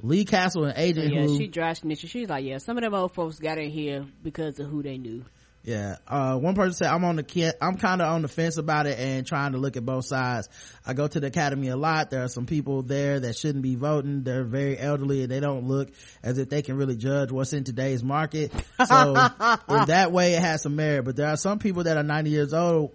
Lee Castle, an agent yeah, who she dry snitching. She's like, yeah, some of them old folks got in here because of who they knew. Yeah. Uh, one person said, I'm on the kid, I'm kind of on the fence about it and trying to look at both sides. I go to the academy a lot. There are some people there that shouldn't be voting. They're very elderly and they don't look as if they can really judge what's in today's market. So in that way, it has some merit, but there are some people that are 90 years old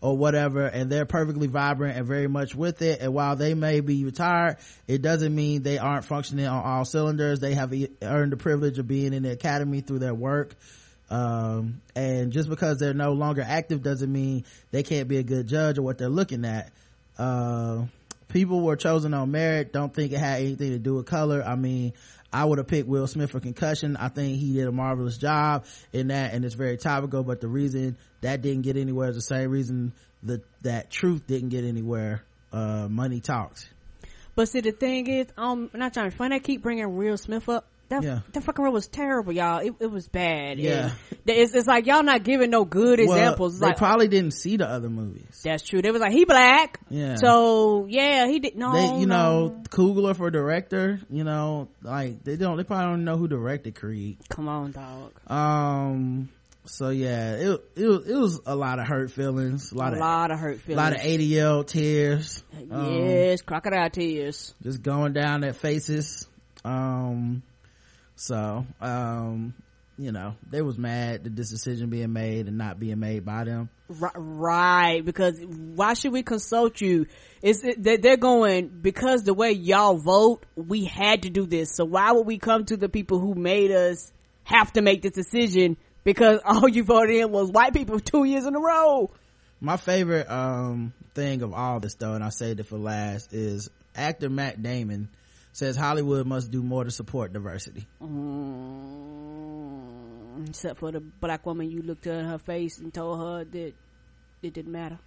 or whatever and they're perfectly vibrant and very much with it and while they may be retired it doesn't mean they aren't functioning on all cylinders they have earned the privilege of being in the academy through their work um, and just because they're no longer active doesn't mean they can't be a good judge of what they're looking at uh, people were chosen on merit don't think it had anything to do with color i mean I would have picked Will Smith for concussion. I think he did a marvelous job in that and it's very topical, but the reason that didn't get anywhere is the same reason that, that truth didn't get anywhere. Uh, money talks. But see, the thing is, um, I'm not trying to find. I keep bringing Will Smith up. That Yeah. that fucking role was terrible, y'all. It, it was bad. Yeah. It's, it's like y'all not giving no good Well, examples. They like probably didn't see the other movies. that's true. They was like he black. Yeah. So yeah, he did no. they, you no. know, Coogler for director, you know, like they don't, they probably don't know who directed Creed. Come on, dog. Um, so yeah, it, it, was- it was a lot of hurt feelings, a lot A of, lot of hurt feelings, a lot of. ADL tears. Um, yes, crocodile tears. just going down their faces. Um, so, um, you know, they was mad that this decision being made and not being made by them. Right, because why should we consult you? Is it that they're going because the way y'all vote, we had to do this. So why would we come to the people who made us have to make this decision because all you voted in was white people two years in a row? My favorite, um, thing of all this though, and I saved it for last, is actor Matt Damon says Hollywood must do more to support diversity. Mm, except for the black woman, you looked at her face and told her that it didn't matter.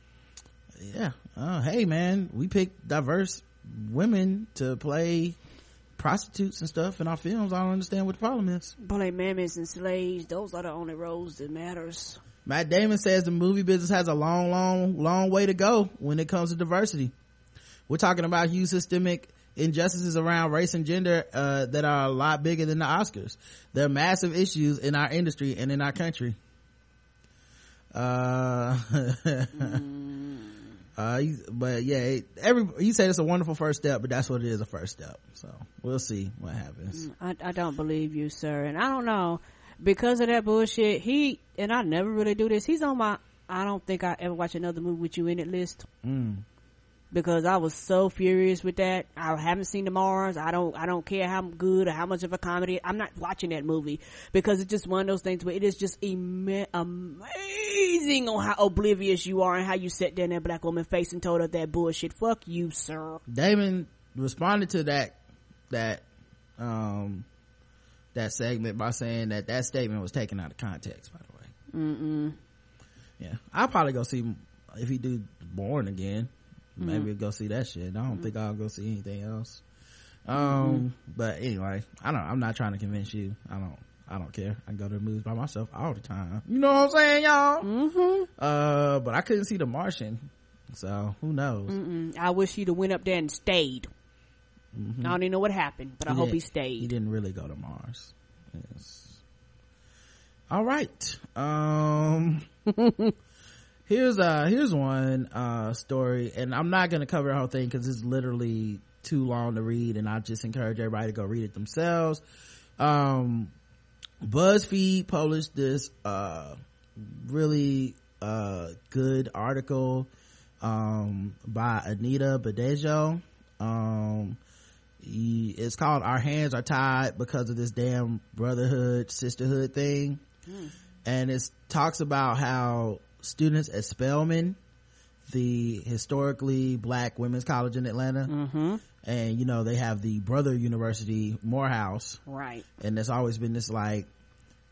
Yeah. Uh, hey man, we picked diverse women to play prostitutes and stuff in our films. I don't understand what the problem is. Play mammoths and slaves. Those are the only roles that matters. Matt Damon says the movie business has a long, long, long way to go when it comes to diversity. We're talking about huge systemic injustices around race and gender uh, that are a lot bigger than the Oscars. They're massive issues in our industry and in our country. Uh, uh, but yeah, it- every he said it's a wonderful first step, but that's what it is—a first step. So we'll see what happens. I, I don't believe you, sir. And I don't know. Because of that bullshit, he, and I never really do this, he's on my, I don't think I ever watch another movie with you in it list. Mm. Because I was so furious with that. I haven't seen the Mars. I don't, I don't care how good or how much of a comedy. I'm not watching that movie. Because it's just one of those things where it is just amazing on how oblivious you are and how you sat there in that black woman face and told her that bullshit. Fuck you, sir. Damon responded to that that um that segment by saying that that statement was taken out of context. By the way, Mm-mm. yeah, I'll probably go see if he do Bourne again. Maybe Mhm. go see that shit. I don't think I'll go see anything else. Um, Mm-hmm. but anyway, I don't. I'm not trying to convince you. I don't. I don't care. I go to the movies by myself all the time. You know what I'm saying, y'all? Mm-hmm. Uh, but I couldn't see The Martian, so who knows? Mm-mm. I wish he'd have went up there and stayed. Mhm. I don't even know what happened, but I hope he stayed. He didn't really go to Mars. Yes. All right. Um here's uh here's one uh story and I'm not going to cover the whole thing cuz it's literally too long to read and I just encourage everybody to go read it themselves. Um BuzzFeed published this uh really uh good article um by Anita Badejo. Um he- it's called Our Hands Are Tied because of this damn brotherhood sisterhood thing. And it talks about how students at Spelman, the historically black women's college in Atlanta, Mm-hmm. and you know, they have the brother university, Morehouse, Right. and there's always been this like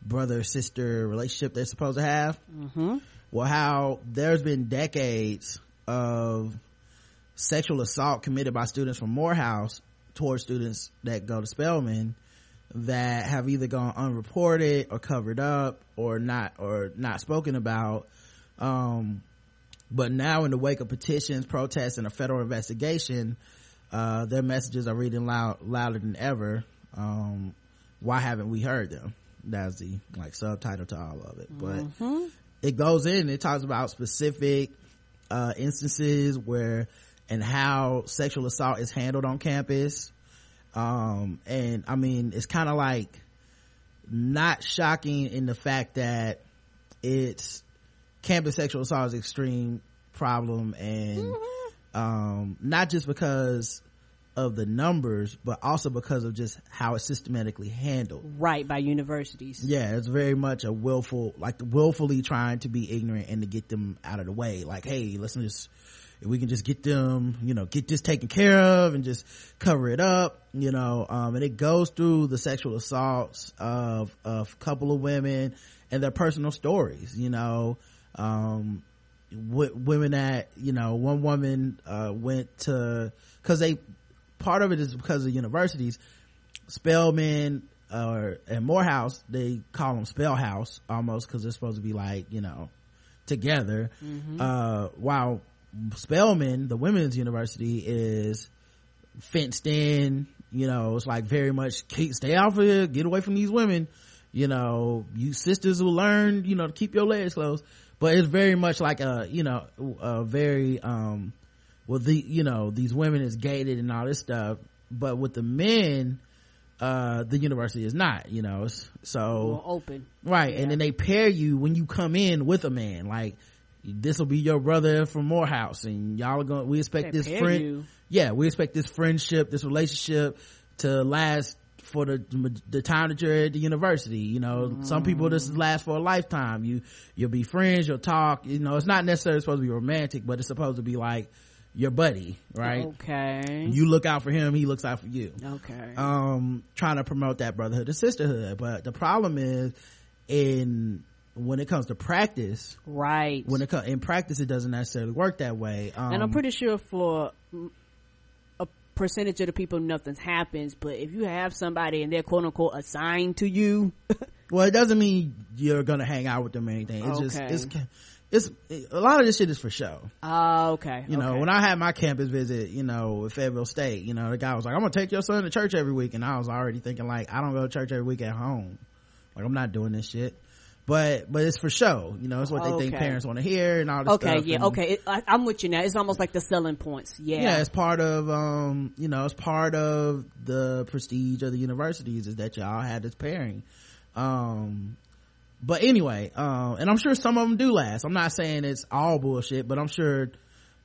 brother sister relationship they're supposed to have Mm-hmm. well how there's been decades of sexual assault committed by students from morehouse towards students that go to spelman that have either gone unreported or covered up or not or not spoken about um but now in the wake of petitions protests and a federal investigation uh their messages are reading loud louder than ever. Um why haven't we heard them? That's the like subtitle to all of it. But Mm-hmm. it goes in it talks about specific uh instances where and how sexual assault is handled on campus. Um and i mean it's kind of like not shocking in the fact that it's campus sexual assault is extreme problem and um not just because of the numbers but also because of just how it's systematically handled. Right by universities. yeah it's very much a willful like willfully trying to be ignorant and to get them out of the way. Like hey let's just if we can just get them you know get this taken care of and just cover it up you know um and it goes through the sexual assaults of of a couple of women and their personal stories you know um w- women that you know one woman uh went to because they part of it is because of universities Spelman or and Morehouse, they call them Spellhouse almost because they're supposed to be like you know together. Mhm. Uh, while spelman the women's university, is fenced in. You know, it's like very much stay out of here, get away from these women. You know, you sisters will learn. You know, to keep your legs closed. But it's very much like a you know a very um well the you know these women is gated and all this stuff but with the men uh the university is not you know so More open. right and then they pair you when you come in with a man like this will be your brother from morehouse and y'all are going we expect They this friend you. yeah we expect this friendship this relationship to last for the the time that you're at the university you know? Some people this lasts for a lifetime. You you'll be friends you'll talk you know? It's not necessarily supposed to be romantic but it's supposed to be like your buddy right? Okay. you look out for him he looks out for you. Okay. um trying to promote that brotherhood and sisterhood but the problem is in when it comes to practice right. when it comes in practice it doesn't necessarily work that way. Um and I'm pretty sure for mm, percentage of the people nothing happens. But if you have somebody and they're quote unquote assigned to you well it doesn't mean you're gonna hang out with them or anything. It's Okay. just it's it's a lot of this shit is for show. Oh okay you know okay. when i had my campus visit you know with fayetteville state you know the guy was like i'm gonna take your son to church every week and i was already thinking like i don't go to church every week at home. Like i'm not doing this shit but but it's for show you know it's what they think parents want to hear and all this okay stuff yeah and- okay it, I, i'm with you now it's almost like the selling points yeah. Yeah it's part of um you know it's part of the prestige of the universities is that y'all had this pairing. Um but anyway um and i'm sure some of them do last. I'm not saying it's all bullshit but i'm sure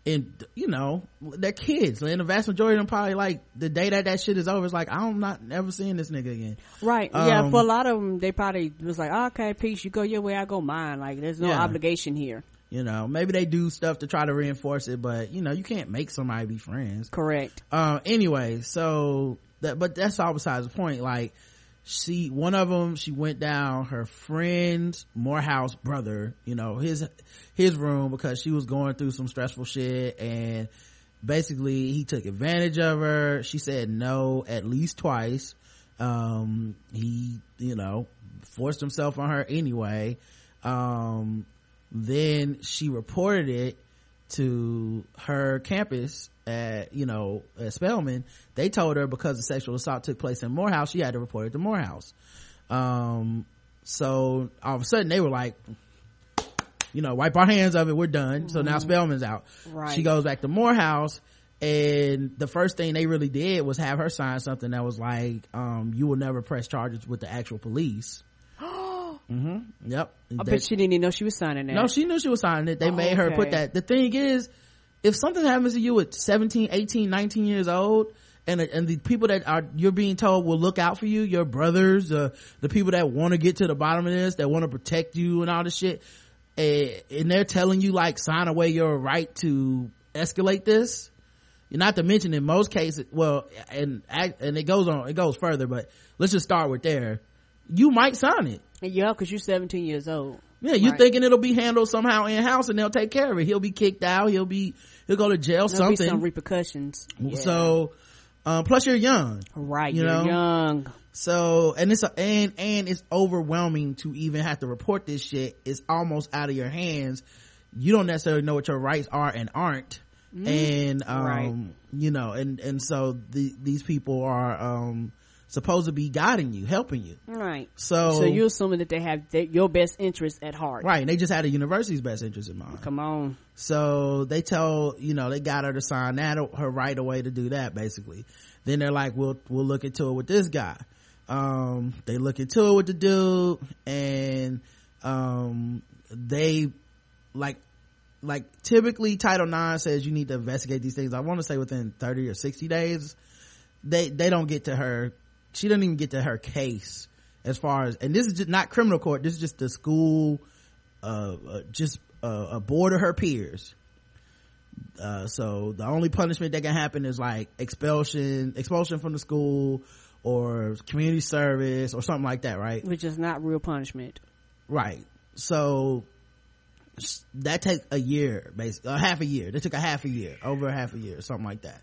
in you know they're kids and the vast majority of them probably like the day that that shit is over it's like i'm not never seeing this nigga again Right. yeah. Um, For a lot of them, they probably was like, okay, peace. You go your way, I go mine. Like, there's no Yeah. obligation here. you know maybe they do stuff to try to reinforce it but you know you can't make somebody be friends Correct. uh anyway so that but that's all besides the point like she one of them she went down her friend's morehouse brother you know his his room because she was going through some stressful shit and basically he took advantage of her. She said no at least twice. Um he you know forced himself on her anyway. Um then she reported it to her campus at you know at spelman they told her because the sexual assault took place in morehouse she had to report it to morehouse um so all of a sudden they were like you know wipe our hands of it we're done so now Mhm. spelman's out Right. she goes back to morehouse and the first thing they really did was have her sign something that was like um you will never press charges with the actual police mm-hmm yep I bet she didn't even know she was signing it. no, she knew she was signing it. They Oh, made her put that. The thing is, if something happens to you at 17, 18, 19 years old, and and the people that are you're being told will look out for you, your brothers, uh, the people that want to get to the bottom of this, that want to protect you and all this shit, eh, and they're telling you like sign away your right to escalate this. Not to mention in most cases, well, and and it goes on, it goes further, but let's just start with there. You might sign it. Yeah, because you're 17 years old. Yeah, you Right. thinking it'll be handled somehow in house and they'll take care of it. He'll be kicked out. He'll be he'll go to jail. There'll be something. some repercussions. Yeah. So, uh, plus you're young, right? You you're know, young. So, and it's a, and and it's overwhelming to even have to report this shit. It's almost out of your hands. You don't necessarily know what your rights are and aren't. Mm. And um, Right. you know, and and so the, these people are um supposed to be guiding you, helping you. Right. So- so you're assuming that they have their, your best interest at heart. Right. And they just had the university's best interest in mind. Come on. So they tell, you know, they got her to sign that, her right away to do that basically. Then they're like, we'll, we'll look into it with this guy. Um, they look into it with the dude and, um, they like, like typically Title IX says you need to investigate these things. I want to say within 30 or 60 days. They, they don't get to her. She doesn't even get to her case as far as, and this is just not criminal court. This is just the school, uh, uh just uh, a board of her peers. Uh, so the only punishment that can happen is like expulsion, expulsion from the school or community service or something like that, right? Which is not real punishment. Right. So that takes a year, basically, a half a year. They took a half a year, over a half a year, something like that.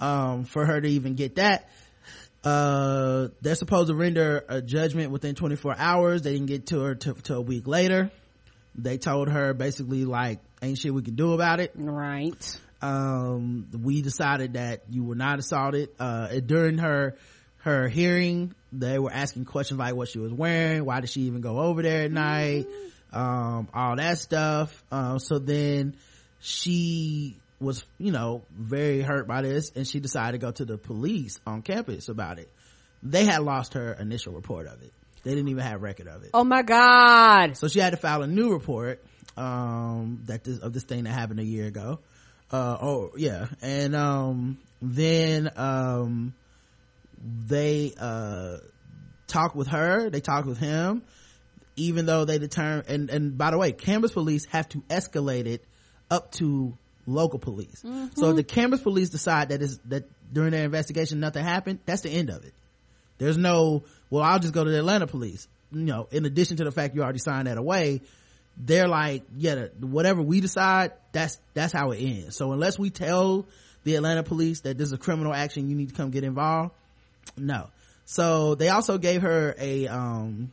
Um, for her to even get that, uh, they're supposed to render a judgment within 24 hours. They didn't get to her till a week later. They told her basically like, ain't shit we can do about it. Right. Um, we decided that you were not assaulted. Uh, during her, her hearing, they were asking questions like what she was wearing, why did she even go over there at night, um, all that stuff. Uh, so then she was, you know, very hurt by this and she decided to go to the police on campus about it. They had lost her initial report of it. They didn't even have record of it. Oh my God. So she had to file a new report, um, that this, of this thing that happened a year ago. Uh, oh, yeah. And, um, then, um, they, uh, talked with her, they talked with him, even though they determined, and, and by the way, campus police have to escalate it up to local police. So if the campus police decide that is, that during their investigation nothing happened, that's the end of it. There's no, well, I'll just go to the Atlanta police. You know, in addition to the fact you already signed that away, they're like, yeah, whatever we decide, that's, that's how it ends. So unless we tell the atlanta police that this is a criminal action you need to come get involved no so they also gave her a um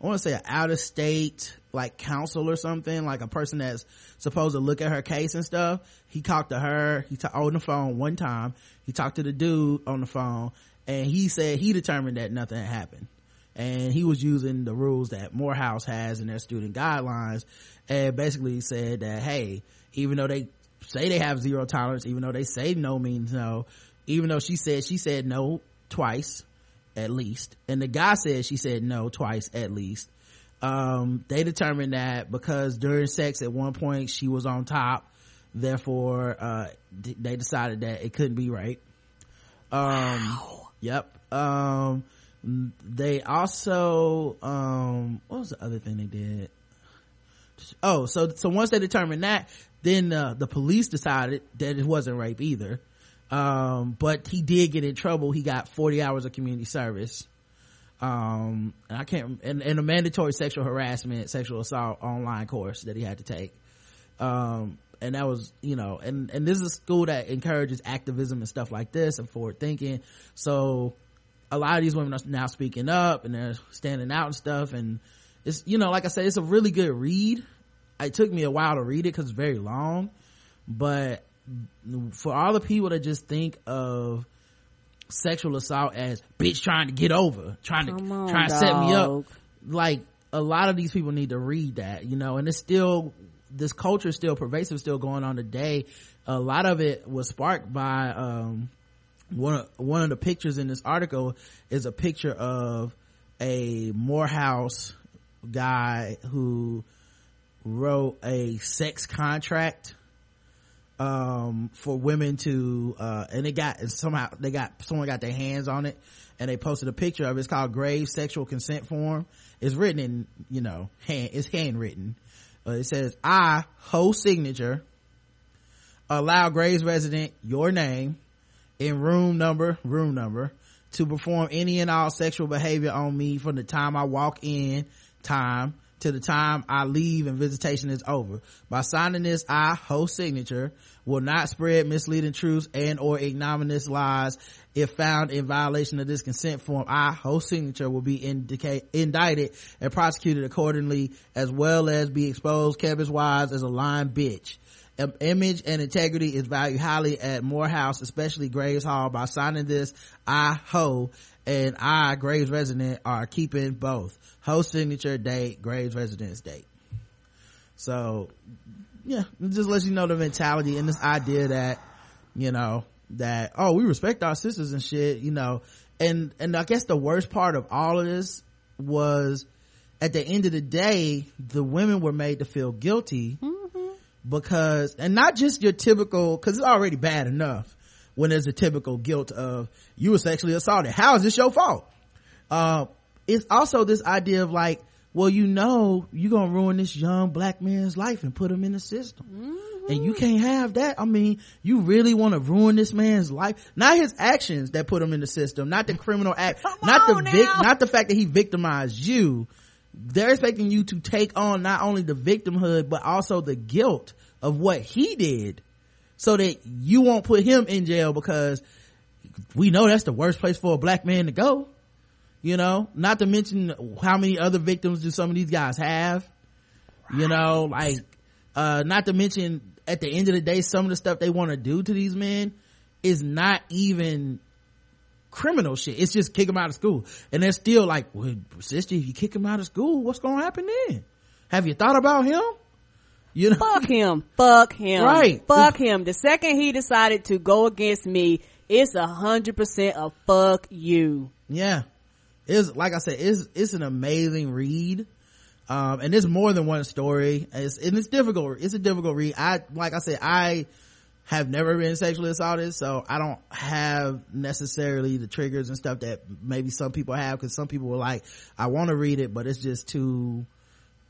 i want to say an out of state like counsel or something like a person that's supposed to look at her case and stuff he talked to her he talked on the phone one time he talked to the dude on the phone and he said he determined that nothing had happened. And he was using the rules that morehouse has in their student guidelines and basically said that hey even though they say they have zero tolerance even though they say no means no even though she said she said no twice at least and the guy said she said no twice at least um, they determined that because during sex at one point she was on top. Therefore uh, d- they decided that it couldn't be rape. Um yep. Um they also um what was the other thing they did? Oh so so once they determined that then uh, the police decided that it wasn't rape either. Um but he did get in trouble. He got 40 hours of community service um and i can't and, and a mandatory sexual harassment sexual assault online course that he had to take. Um and that was you know and and this is a school that encourages activism and stuff like this and forward thinking. So a lot of these women are now speaking up and they're standing out and stuff. And it's you know like i said it's a really good read. It took me a while to read it because it's very long. But for all the people that just think of sexual assault as bitch trying to get over trying to Come on, trying to set me up. like a lot of these people need to read that you know and it's still this culture is still pervasive still going on today. A lot of it was sparked by um one of, one of the pictures in this article is a picture of a Morehouse guy who wrote a sex contract um for women to uh and they got and somehow they got someone got their hands on it and they posted a picture of it. It's called grave sexual consent form. It's written in you know hand it's handwritten. Uh, it says i ho signature allow graves resident your name in room number room number to perform any and all sexual behavior on me from the time i walk in time to the time i leave and visitation is over by signing this i ho signature will not spread misleading truths and or ignominious lies if found in violation of this consent form i ho signature will be indicted and prosecuted accordingly as well as be exposed kept as wise as a lying bitch Im- image and integrity is valued highly at Morehouse, especially Graves Hall. By signing this, I, Ho, and I, Graves resident, are keeping both. Ho signature date, Graves residence date. So, yeah, it just lets you know the mentality and this idea that, you know, that, oh, we respect our sisters and shit, you know, and, and I guess the worst part of all of this was at the end of the day, the women were made to feel guilty because and not just your typical because it's already bad enough when there's a typical guilt of you were sexually assaulted. How is this your fault? Uh it's also this idea of like well you know you're gonna ruin this young black man's life and put him in the system. And you can't have that. I mean you really want to ruin this man's life. Not his actions that put him in the system not the criminal act not the vic- not the fact that he victimized you. They're expecting you to take on not only the victimhood but also the guilt of what he did so that you won't put him in jail because we know that's the worst place for a black man to go you know not to mention how many other victims do some of these guys have. You know like uh not to mention at the end of the day some of the stuff they want to do to these men is not even criminal shit. It's just kick them out of school. And they're still like well sister if you kick him out of school what's gonna happen then? Have you thought about him? You know? Fuck him. Fuck him. Right. fuck him. The second he decided to go against me it's a hundred percent a fuck you. Yeah it's like i said it's it's an amazing read. Um and there's more than one story. It's, and it's difficult it's a difficult read. I like i said i have never been sexually assaulted so i don't have necessarily the triggers and stuff that maybe some people have because some people were like i want to read it but it's just too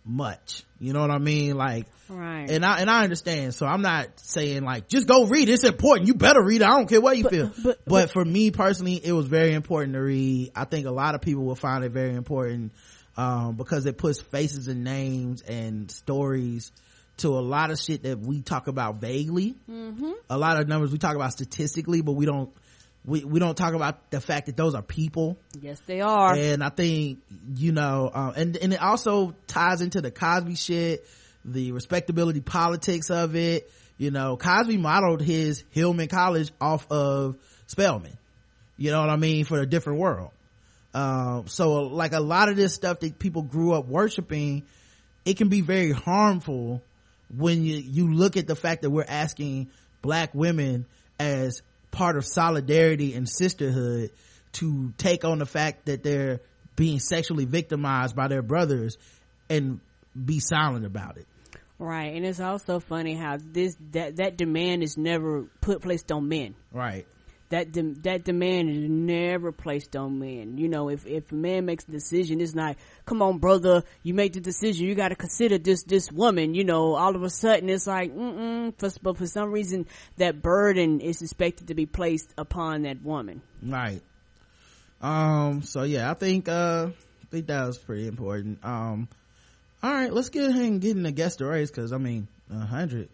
much. You know what i mean? Like right. and i and i understand. So i'm not saying like just go read. It's important. You better read it. I don't care what you feel. but, for me personally it was very important to read. I think a lot of people will find it very important um, because it puts faces and names and stories to a lot of shit that we talk about vaguely. Mm-hmm. a lot of numbers we talk about statistically but we don't we, we don't talk about the fact that those are people Yes, they are. and I think, you know, um, and, and it also ties into the Cosby shit, the respectability politics of it. You know, Cosby modeled his Hillman College off of Spelman. You know what I mean? For a different world. Um, so like a lot of this stuff that people grew up worshiping, it can be very harmful when you, you look at the fact that we're asking black women as part of solidarity and sisterhood to take on the fact that they're being sexually victimized by their brothers and be silent about it. Right, and it's also funny how this that that demand is never put placed on men. Right. That de- that demand is never placed on men. You know, if if a man makes a decision, it's not, come on, brother, you make the decision. You got to consider this this woman. You know, all of a sudden it's like, mm for, but for some reason that burden is expected to be placed upon that woman. Right. Um, so yeah, I think, uh, I think that was pretty important. Um, all right, let's get ahead and get in the guest race because I mean, a hundred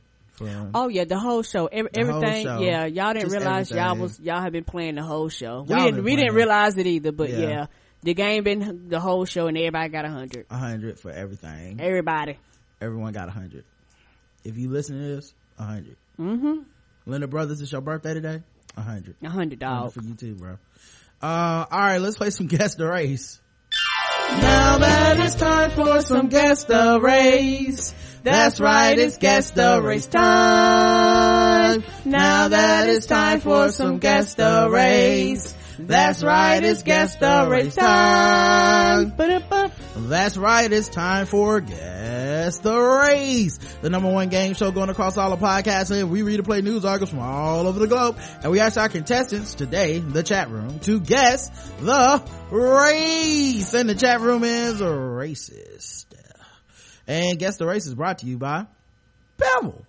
for Oh yeah, the whole show, Every, The whole everything. show. Yeah, y'all didn't Just realize y'all was y'all have been playing the whole show. we Y'all didn't been we didn't realize it either, but Yeah. yeah. the game been the whole show and everybody got a hundred. a hundred for everything. Everybody. Everyone got a hundred. If you listen to this, a hundred. Mm-hmm. Linda Brothers, it's your birthday today? A hundred. A hundred dog. For you too, bro. Uh, all right, let's play some guess the race. Now that it's time for some guess the race. That's right, it's guess the race time. Now that it's time for some guess the race. That's right, it's guess the race time. That's right, it's time for Guess the Race, the number one game show going across all the podcasts and we read and play news articles from all over the globe and we ask our contestants today, the chat room, to guess the race. And the chat room is racist. And Guess the Race is brought to you by Bevel.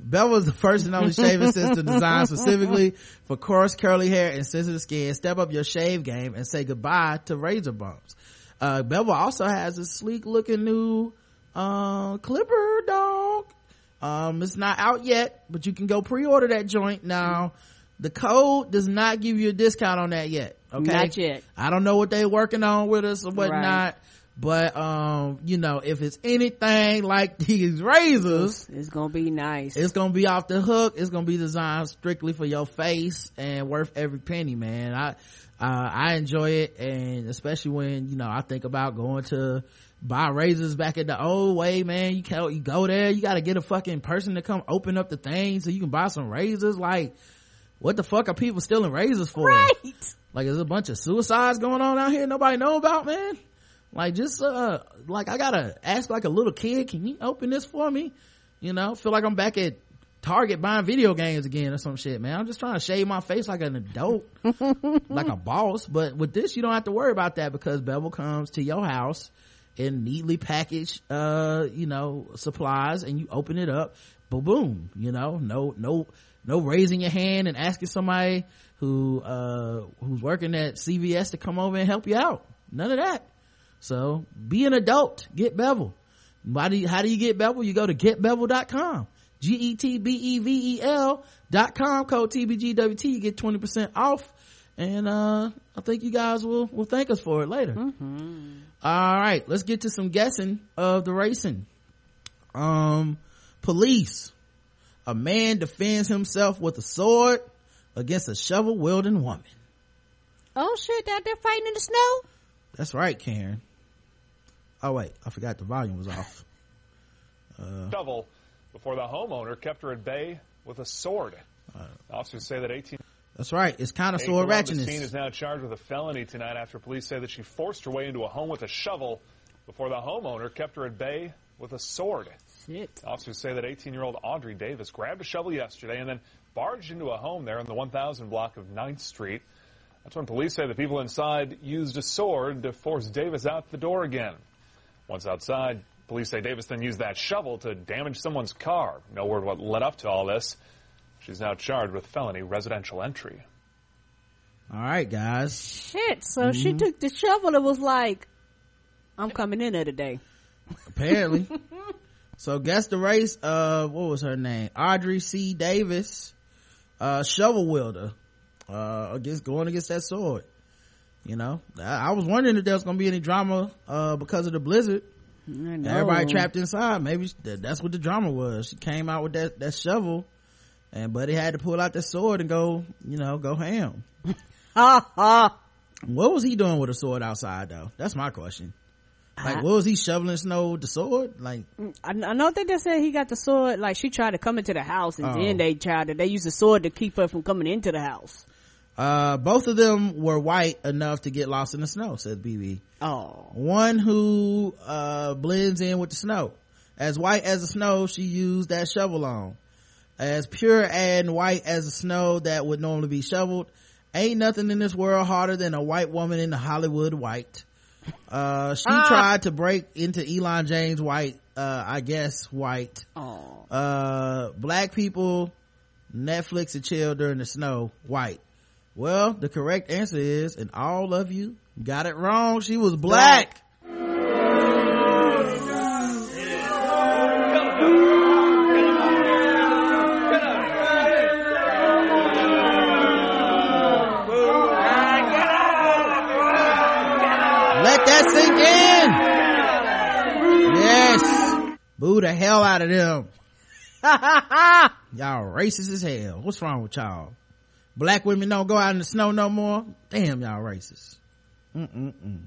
Bevel is the first and only shaving system designed specifically for coarse curly hair and sensitive skin. Step up your shave game and say goodbye to razor bumps. Uh, Bevel also has a sleek looking new, uh, clipper dog. Um, it's not out yet, but you can go pre-order that joint now. The code does not give you a discount on that yet. Okay. Not yet. I don't know what they're working on with us or whatnot. Right. But, um, you know, if it's anything like these razors, It's gonna be nice. it's gonna be off the hook. It's gonna be designed strictly for your face and worth every penny, man. I, uh, I enjoy it. And especially when, you know, I think about going to buy razors back at the old way, man. You can't, you go there, you gotta get a fucking person to come open up the thing so you can buy some razors. Like, what the fuck are people stealing razors for? Right. Like, there's a bunch of suicides going on out here nobody know about, man. Like, just, uh, like, I gotta ask like a little kid, can you open this for me? You know, feel like I'm back at Target buying video games again or some shit, man. I'm just trying to shave my face like an adult, like a boss. But with this, you don't have to worry about that because Bevel comes to your house in neatly packaged, uh, you know, supplies and you open it up, boom, boom, you know, no, no, no raising your hand and asking somebody who, uh, who's working at CVS to come over and help you out. None of that. So be an adult. Get Bevel. Why do you, how do you get Bevel? You go to getbevel.com. G-E-T-B-E-V-E-L dot com. Code TBGWT. You get 20% off. And, uh, I think you guys will, will thank us for it later. All right. Let's get to some guessing of the racing. Um, police. A man defends himself with a sword against a shovel wielding woman. Oh shit, out there fighting in the snow? That's right, Karen. Oh wait, I forgot the volume was off. Uh, shovel before the homeowner kept her at bay with a sword. Officers say that 18. that's right. It's kind of Eight sword below The scene ratchetness. is now charged with a felony tonight after police say that she forced her way into a home with a shovel before the homeowner kept her at bay with a sword. Shit. Officers say that 18-year-old Audrey Davis grabbed a shovel yesterday and then barged into a home there in the 1000 block of 9th Street. That's when police say the people inside used a sword to force Davis out the door again. Once outside, police say Davis then used that shovel to damage someone's car. No word what led up to all this. She's now charged with felony residential entry. All right, guys. Shit. So she Mhm. took the shovel and was like, I'm coming in there today. Apparently, So guess the race of, what was her name? Audrey C. Davis, uh, shovel wielder, uh, against, going against that sword. You know, I, I was wondering if there was gonna be any drama, uh, because of the blizzard. Everybody trapped inside. Maybe that, that's what the drama was. She came out with that, that shovel and Buddy had to pull out the sword and go, you know, go ham. Ha ha. What was he doing with a sword outside though? That's my question. Like, what was he shoveling snow with the sword? Like, I, I know that they said he got the sword. Like she tried to come into the house, and Oh. then they tried to. They used the sword to keep her from coming into the house. Uh, both of them were white enough to get lost in the snow, said BB. Oh, One who, uh, blends in with the snow. As white as the snow, she used that shovel on. As pure and white as the snow that would normally be shoveled. Ain't nothing in this world harder than a white woman in the Hollywood white. Uh, she Ah. tried to break into Elon James White, uh, I guess white. Oh. Uh, black people, Netflix and chill during the snow, white. Well, the correct answer is, and all of you got it wrong. She was black. Let that sink in. Yes. Boo the hell out of them. y'all racist as hell. What's wrong with y'all? Black women don't go out in the snow no more? Damn, y'all racist. Mm-mm-mm.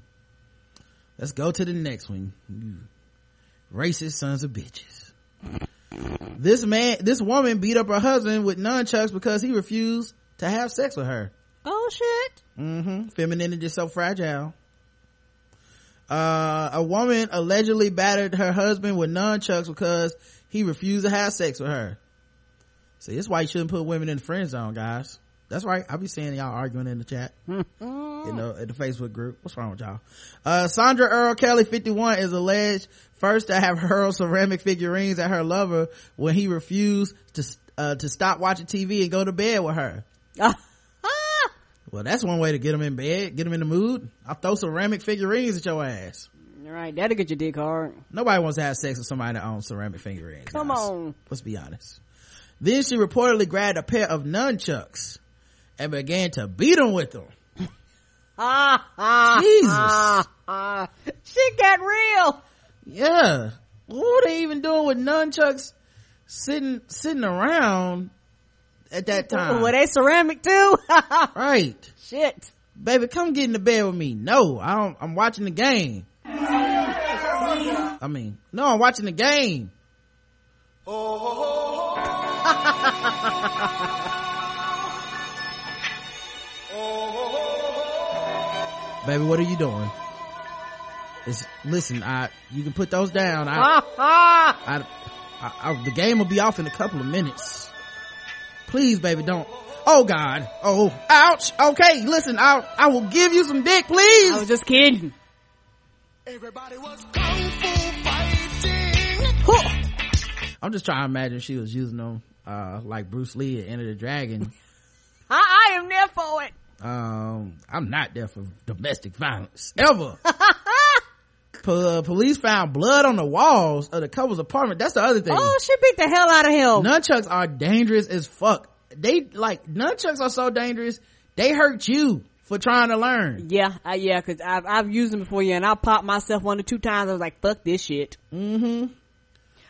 Let's go to the next one. You racist sons of bitches. This man, this woman beat up her husband with nunchucks because he refused to have sex with her. Oh shit. Mm-hmm. Femininity is so fragile. Uh, a woman allegedly battered her husband with nunchucks because he refused to have sex with her. See, that's why you shouldn't put women in the friend zone, guys. That's right. I'll be seeing y'all arguing in the chat. you know, in the Facebook group. What's wrong with y'all? Uh, Sandra Earl Kelly, 51, is alleged first to have hurled ceramic figurines at her lover when he refused to, uh, to stop watching TV and go to bed with her. Well, that's one way to get them in bed, get them in the mood. I'll throw ceramic figurines at your ass. All right, that'll get your dick hard. Nobody wants to have sex with somebody that owns ceramic figurines. Come guys. on. Let's be honest. Then she reportedly grabbed a pair of nunchucks and began to beat him with them. Jesus. Shit got real. Yeah. What are they even doing with nunchucks sitting, sitting around at that time? Were they ceramic too? right. Shit. Baby, come get in the bed with me. No, I don't, I'm watching the game. I mean, no, I'm watching the game. Baby, what are you doing? It's, listen, I, you can put those down. I, I, I, I, the game will be off in a couple of minutes. Please, baby, don't. Oh God. Oh, ouch. Okay, listen, I, I will give you some dick, please. I was just kidding. Everybody was kung fu fighting. I'm just trying to imagine she was using them, uh, like Bruce Lee at Enter the Dragon. I, I am there for it. Um, I'm not there for domestic violence ever. Po- uh, police found blood on the walls of the couple's apartment. That's the other thing. Oh, she beat the hell out of him. Nunchucks are dangerous as fuck. They like nunchucks are so dangerous. They hurt you for trying to learn. Yeah, uh, yeah, cause I've, I've used them before, yeah, and I popped myself one or two times. I was like, fuck this shit. Mm-hmm.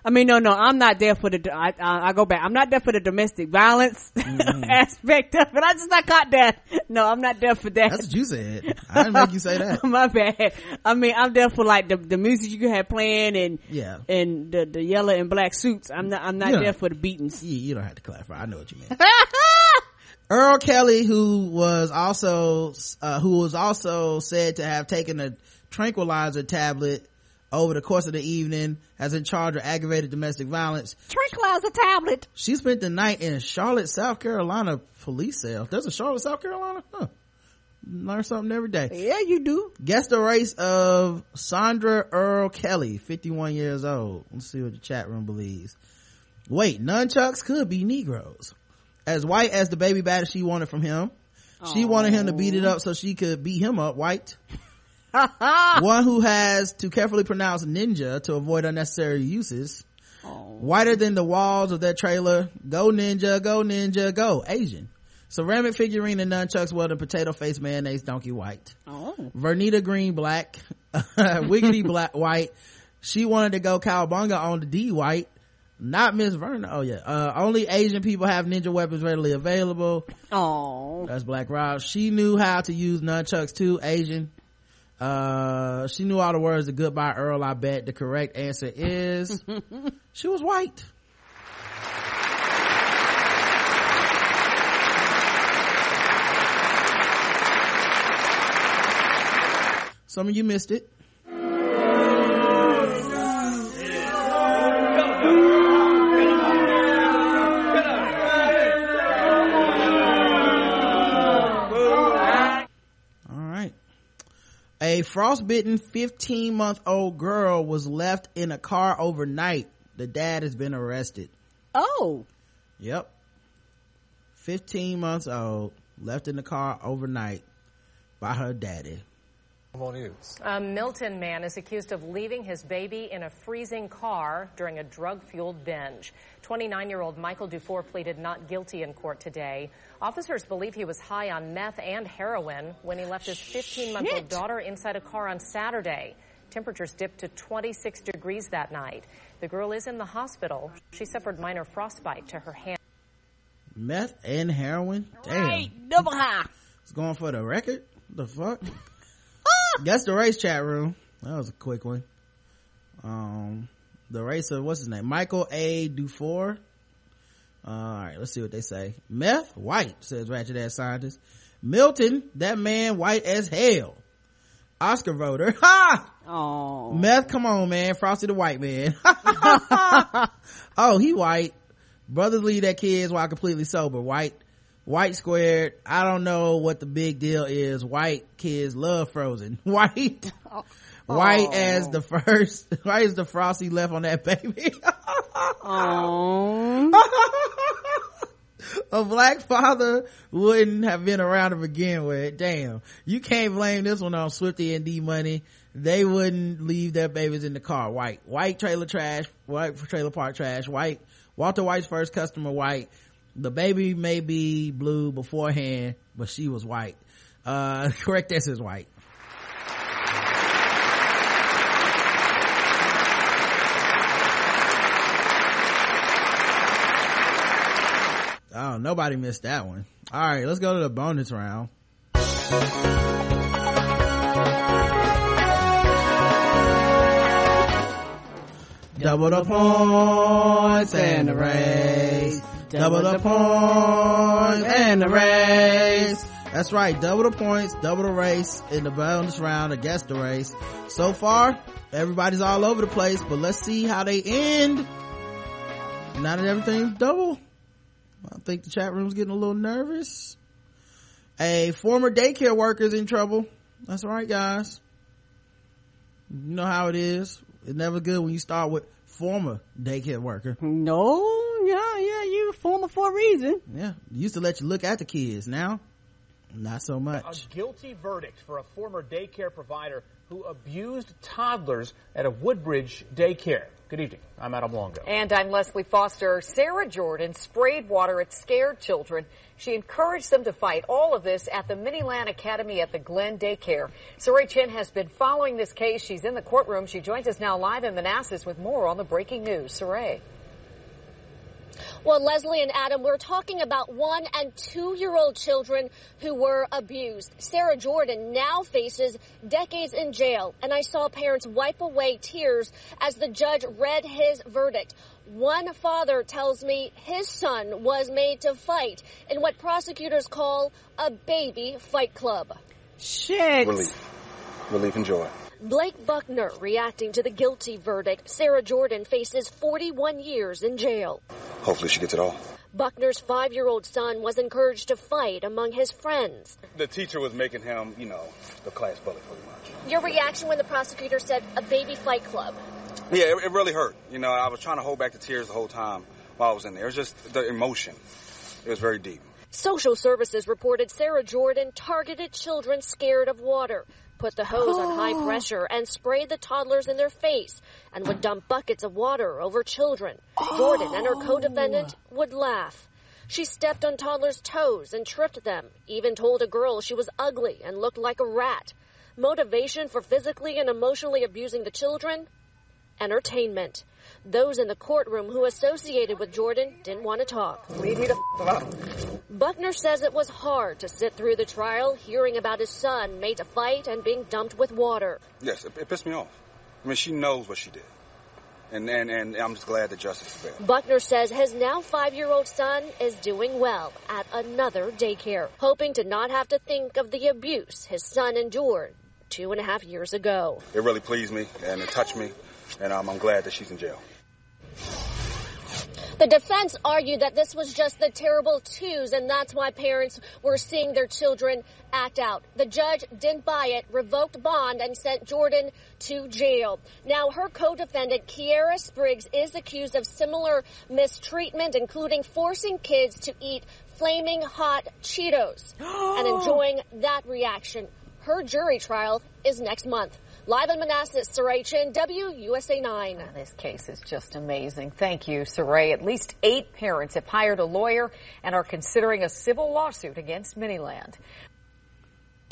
I mean, no, no, I'm not there for the, I, I, I go back. I'm not there for the domestic violence aspect of it. I just not caught that. No, I'm not there for that. That's what you said. I didn't make you say that. My bad. I mean, I'm there for like the, the music you can have playing and, Yeah. and the, the yellow and black suits. I'm not, I'm not there for the beatings. You, you don't have to clarify. I know what you mean. Earl Kelly, who was also, uh, who was also said to have taken a tranquilizer tablet over the course of the evening, has in charge of aggravated domestic violence. Tranquilizer tablet. She spent the night in Charlotte, South Carolina police cell. There's a Charlotte, South Carolina? Huh. Learn something every day. Yeah, you do. Guess the race of Sandra Earl Kelly, 51 years old. Let's see what the chat room believes. Wait, nunchucks could be Negroes. As white as the baby batter she wanted from him. She wanted him to beat it up so she could beat him up white. One who has to carefully pronounce ninja to avoid unnecessary uses. Whiter than the walls of their trailer. Go ninja, go ninja, go. Asian. Ceramic figurine and nunchucks welding potato face mayonnaise donkey white. Oh. Vernita Green black. Wiggity black white. She wanted to go cowabunga on the D white. Not Miss Verna. Oh yeah. Uh, only Asian people have ninja weapons readily available. Oh. That's Black Rob. She knew how to use nunchucks too, Asian. Uh, she knew all the words to goodbye Earl, I bet. The correct answer is, she was white. Some of you missed it. A frostbitten 15 month old girl was left in a car overnight. The dad has been arrested. Oh. Yep. 15 months old, left in the car overnight by her daddy. A Milton man is accused of leaving his baby in a freezing car during a drug-fueled binge. 29-year-old Michael Dufour pleaded not guilty in court today. Officers believe he was high on meth and heroin when he left his 15-month-old daughter inside a car on Saturday. Temperatures dipped to 26 degrees that night. The girl is in the hospital. She suffered minor frostbite to her hand. Meth and heroin? Damn. Right. Double high. It's going for the record? The fuck? That's the race chat room. That was a quick one. Um, the race of, what's his name? Michael A. Dufour. Uh, alright, let's see what they say. Meth, white, says Ratchet Ass Scientist. Milton, that man white as hell. Oscar voter. Ha! Oh. Meth, come on, man. Frosty the white man. oh, he white. Brothers leave their kids while completely sober. White, white squared. I don't know what the big deal is. White kids love frozen. White, white Oh. as the first, white as the frosty left on that baby. A black father wouldn't have been around to begin with. Damn. You can't blame this one on Swifty and D Money. They wouldn't leave their babies in the car. White. White trailer trash. White trailer park trash. White. Walter White's first customer white. The baby may be blue beforehand, but she was white. Uh, correct answer is white. Oh, nobody missed that one. All right, let's go to the bonus round. Double the points and the race. Double the points and the race. That's right. Double the points, double the race in the bonus round against the race. So far, everybody's all over the place, but let's see how they end. Now that everything's double, I think the chat room's getting a little nervous. A former daycare worker's in trouble. That's right, guys. You know how it is. It's never good when you start with former daycare worker. No, you former for a reason. Yeah. Used to let you look at the kids. Now, not so much. A guilty verdict for a former daycare provider who abused toddlers at a Woodbridge daycare. Good evening. I'm Adam Longo. And I'm Leslie Foster. Sarah Jordan sprayed water at scared children. She encouraged them to fight. All of this at the Miniland Academy at the Glen Daycare. Surae Chinn has been following this case. She's in the courtroom. She joins us now live in Manassas with more on the breaking news. Surae. Well, Leslie and Adam, we're talking about one and two year old children who were abused. Sarah Jordan now faces decades in jail, and I saw parents wipe away tears as the judge read his verdict. One father tells me his son was made to fight in what prosecutors call a baby fight club. Shit. Relief. Relief and joy. Blake Buckner reacting to the guilty verdict. Sarah Jordan faces 41 years in jail. Hopefully she gets it all. Buckner's five year old son was encouraged to fight among his friends. The teacher was making him, you know, the class bully pretty much. Your reaction when the prosecutor said a baby fight club? Yeah, it, it really hurt. You know, I was trying to hold back the tears the whole time while I was in there. It was just the emotion. It was very deep. Social services reported Sarah Jordan targeted children scared of water. Put the hose on high oh. pressure and sprayed the toddlers in their face and would dump buckets of water over children. Jordan and her co-defendant oh. would laugh. She stepped on toddlers' toes and tripped them, even told a girl she was ugly and looked like a rat. Motivation for physically and emotionally abusing the children? Entertainment. Those in the courtroom who associated with Jordan didn't want to talk. Leave me the f- alone. Buckner says it was hard to sit through the trial hearing about his son made to fight and being dumped with water. Yes, it, it pissed me off. I mean, she knows what she did. And, and, and I'm just glad that justice prevailed. Buckner says his now five year old son is doing well at another daycare, hoping to not have to think of the abuse his son endured two and a half years ago. It really pleased me and it touched me, and um, I'm glad that she's in jail. The defense argued that this was just the terrible twos and that's why parents were seeing their children act out. The judge didn't buy it, revoked bond, and sent Jordan to jail. Now, her co-defendant, Kiera Spriggs, is accused of similar mistreatment, including forcing kids to eat flaming hot Cheetos and enjoying that reaction. Her jury trial is next month. Live in Manassas, Surae Chinn, WUSA 9. This case is just amazing. Thank you, Surae. At least eight parents have hired a lawyer and are considering a civil lawsuit against Miniland.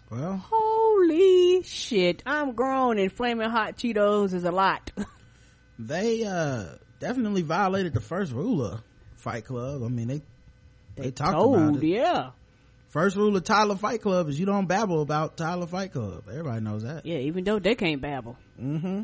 Well, Holy shit. I'm grown and flaming hot Cheetos is a lot. they uh definitely violated the first rule of Fight Club. I mean, they they, talked about told, it. yeah. First rule of Tyler Fight Club is you don't babble about Tyler Fight Club. Everybody knows that. Yeah, even though they can't babble. Mm-hmm.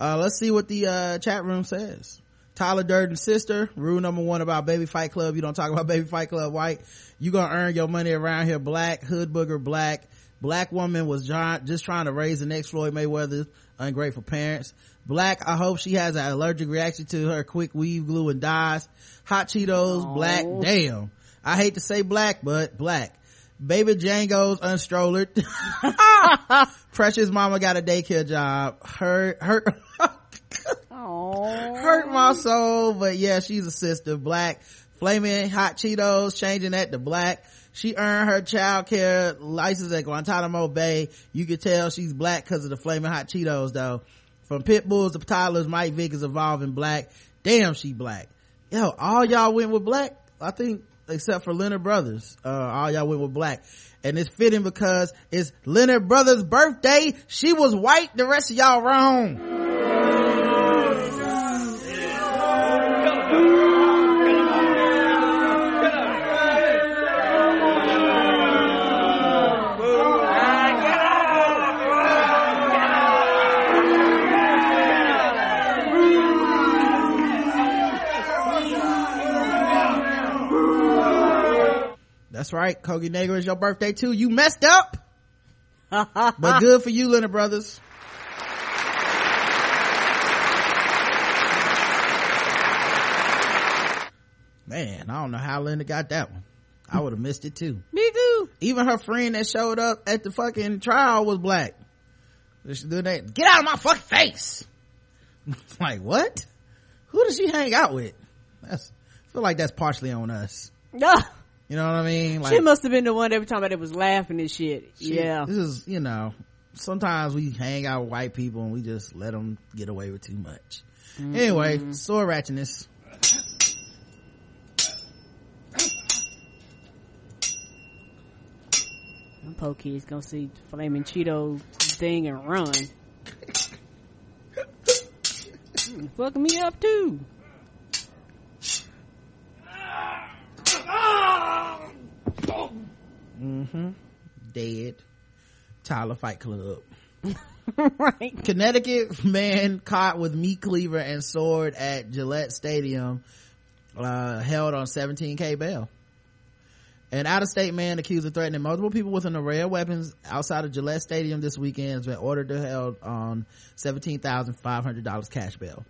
Uh, let's see what the uh, chat room says. Tyler Durden's sister, rule number one about Baby Fight Club. You don't talk about Baby Fight Club white. You gonna earn your money around here black, hood booger black. Black woman was John, just trying to raise the next Floyd Mayweather ungrateful parents. Black, I hope she has an allergic reaction to her quick weave glue and dies. Hot Cheetos, black, damn. I hate to say black, but black. Baby Django's unstrolled. Precious mama got a daycare job. Her, her, hurt my soul, but yeah, she's a sister. Black, flaming hot Cheetos, changing that to black. She earned her child care license at Guantanamo Bay. You could tell she's black because of the flaming hot Cheetos though. From pit bulls to toddlers, Mike Vick is evolving black. Damn, she black. Yo, all y'all went with black. I think except for Leonard Brothers, uh, all y'all went with black. And it's fitting because it's Leonard Brothers' birthday. She was white. The rest of y'all wrong. That's right. Kogi Negro is your birthday too. You messed up. but good for you, Leonard Brothers. Man, I don't know how Linda got that one. I would have missed it too. Me too. Even her friend that showed up at the fucking trial was black. She do that. Get out of my fucking face. like what? Who does she hang out with? That's I feel like that's partially on us. No. You know what I mean? she must have been the one every time that it was laughing and shit. She- yeah. This is, you know, sometimes we hang out with white people and we just let them get away with too much. Mhm. Anyway, sword ratchetness. Them po kids gonna see flaming Cheeto thing and run. Hmm, Fucking me up too. Mm-hmm. Dead. Tyler Fight Club. right. Connecticut man caught with meat cleaver and sword at Gillette Stadium, uh, held on 17k bail. An out-of-state man accused of threatening multiple people with an array of weapons outside of Gillette Stadium this weekend has been ordered to held on $17,500 cash bail.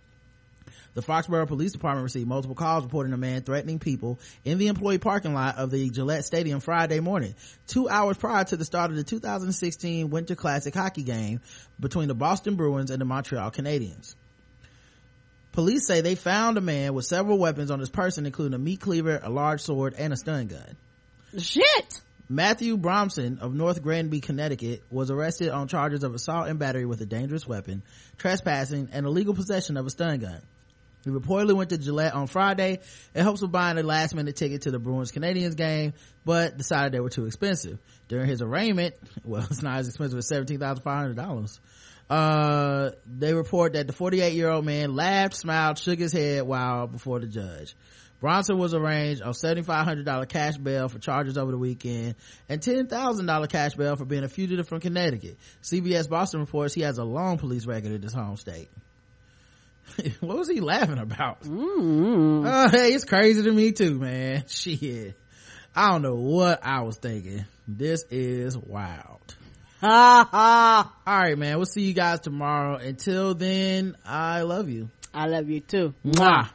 The Foxborough Police Department received multiple calls reporting a man threatening people in the employee parking lot of the Gillette Stadium Friday morning, two hours prior to the start of the 2016 Winter Classic hockey game between the Boston Bruins and the Montreal Canadiens. Police say they found a man with several weapons on his person, including a meat cleaver, a large sword, and a stun gun. Shit! Matthew Bromson of North Granby, Connecticut was arrested on charges of assault and battery with a dangerous weapon, trespassing, and illegal possession of a stun gun. He reportedly went to Gillette on Friday in hopes of buying a last minute ticket to the Bruins Canadiens game, but decided they were too expensive. During his arraignment, well, it's not as expensive as $17,500. Uh, they report that the 48 year old man laughed, smiled, shook his head while before the judge. Bronson was arraigned on $7,500 cash bail for charges over the weekend and $10,000 cash bail for being a fugitive from Connecticut. CBS Boston reports he has a long police record in his home state. what was he laughing about? Mm. Oh, hey, it's crazy to me too, man. Shit. I don't know what I was thinking. This is wild. Ha ha. All right, man. We'll see you guys tomorrow. Until then, I love you. I love you too. Mwah.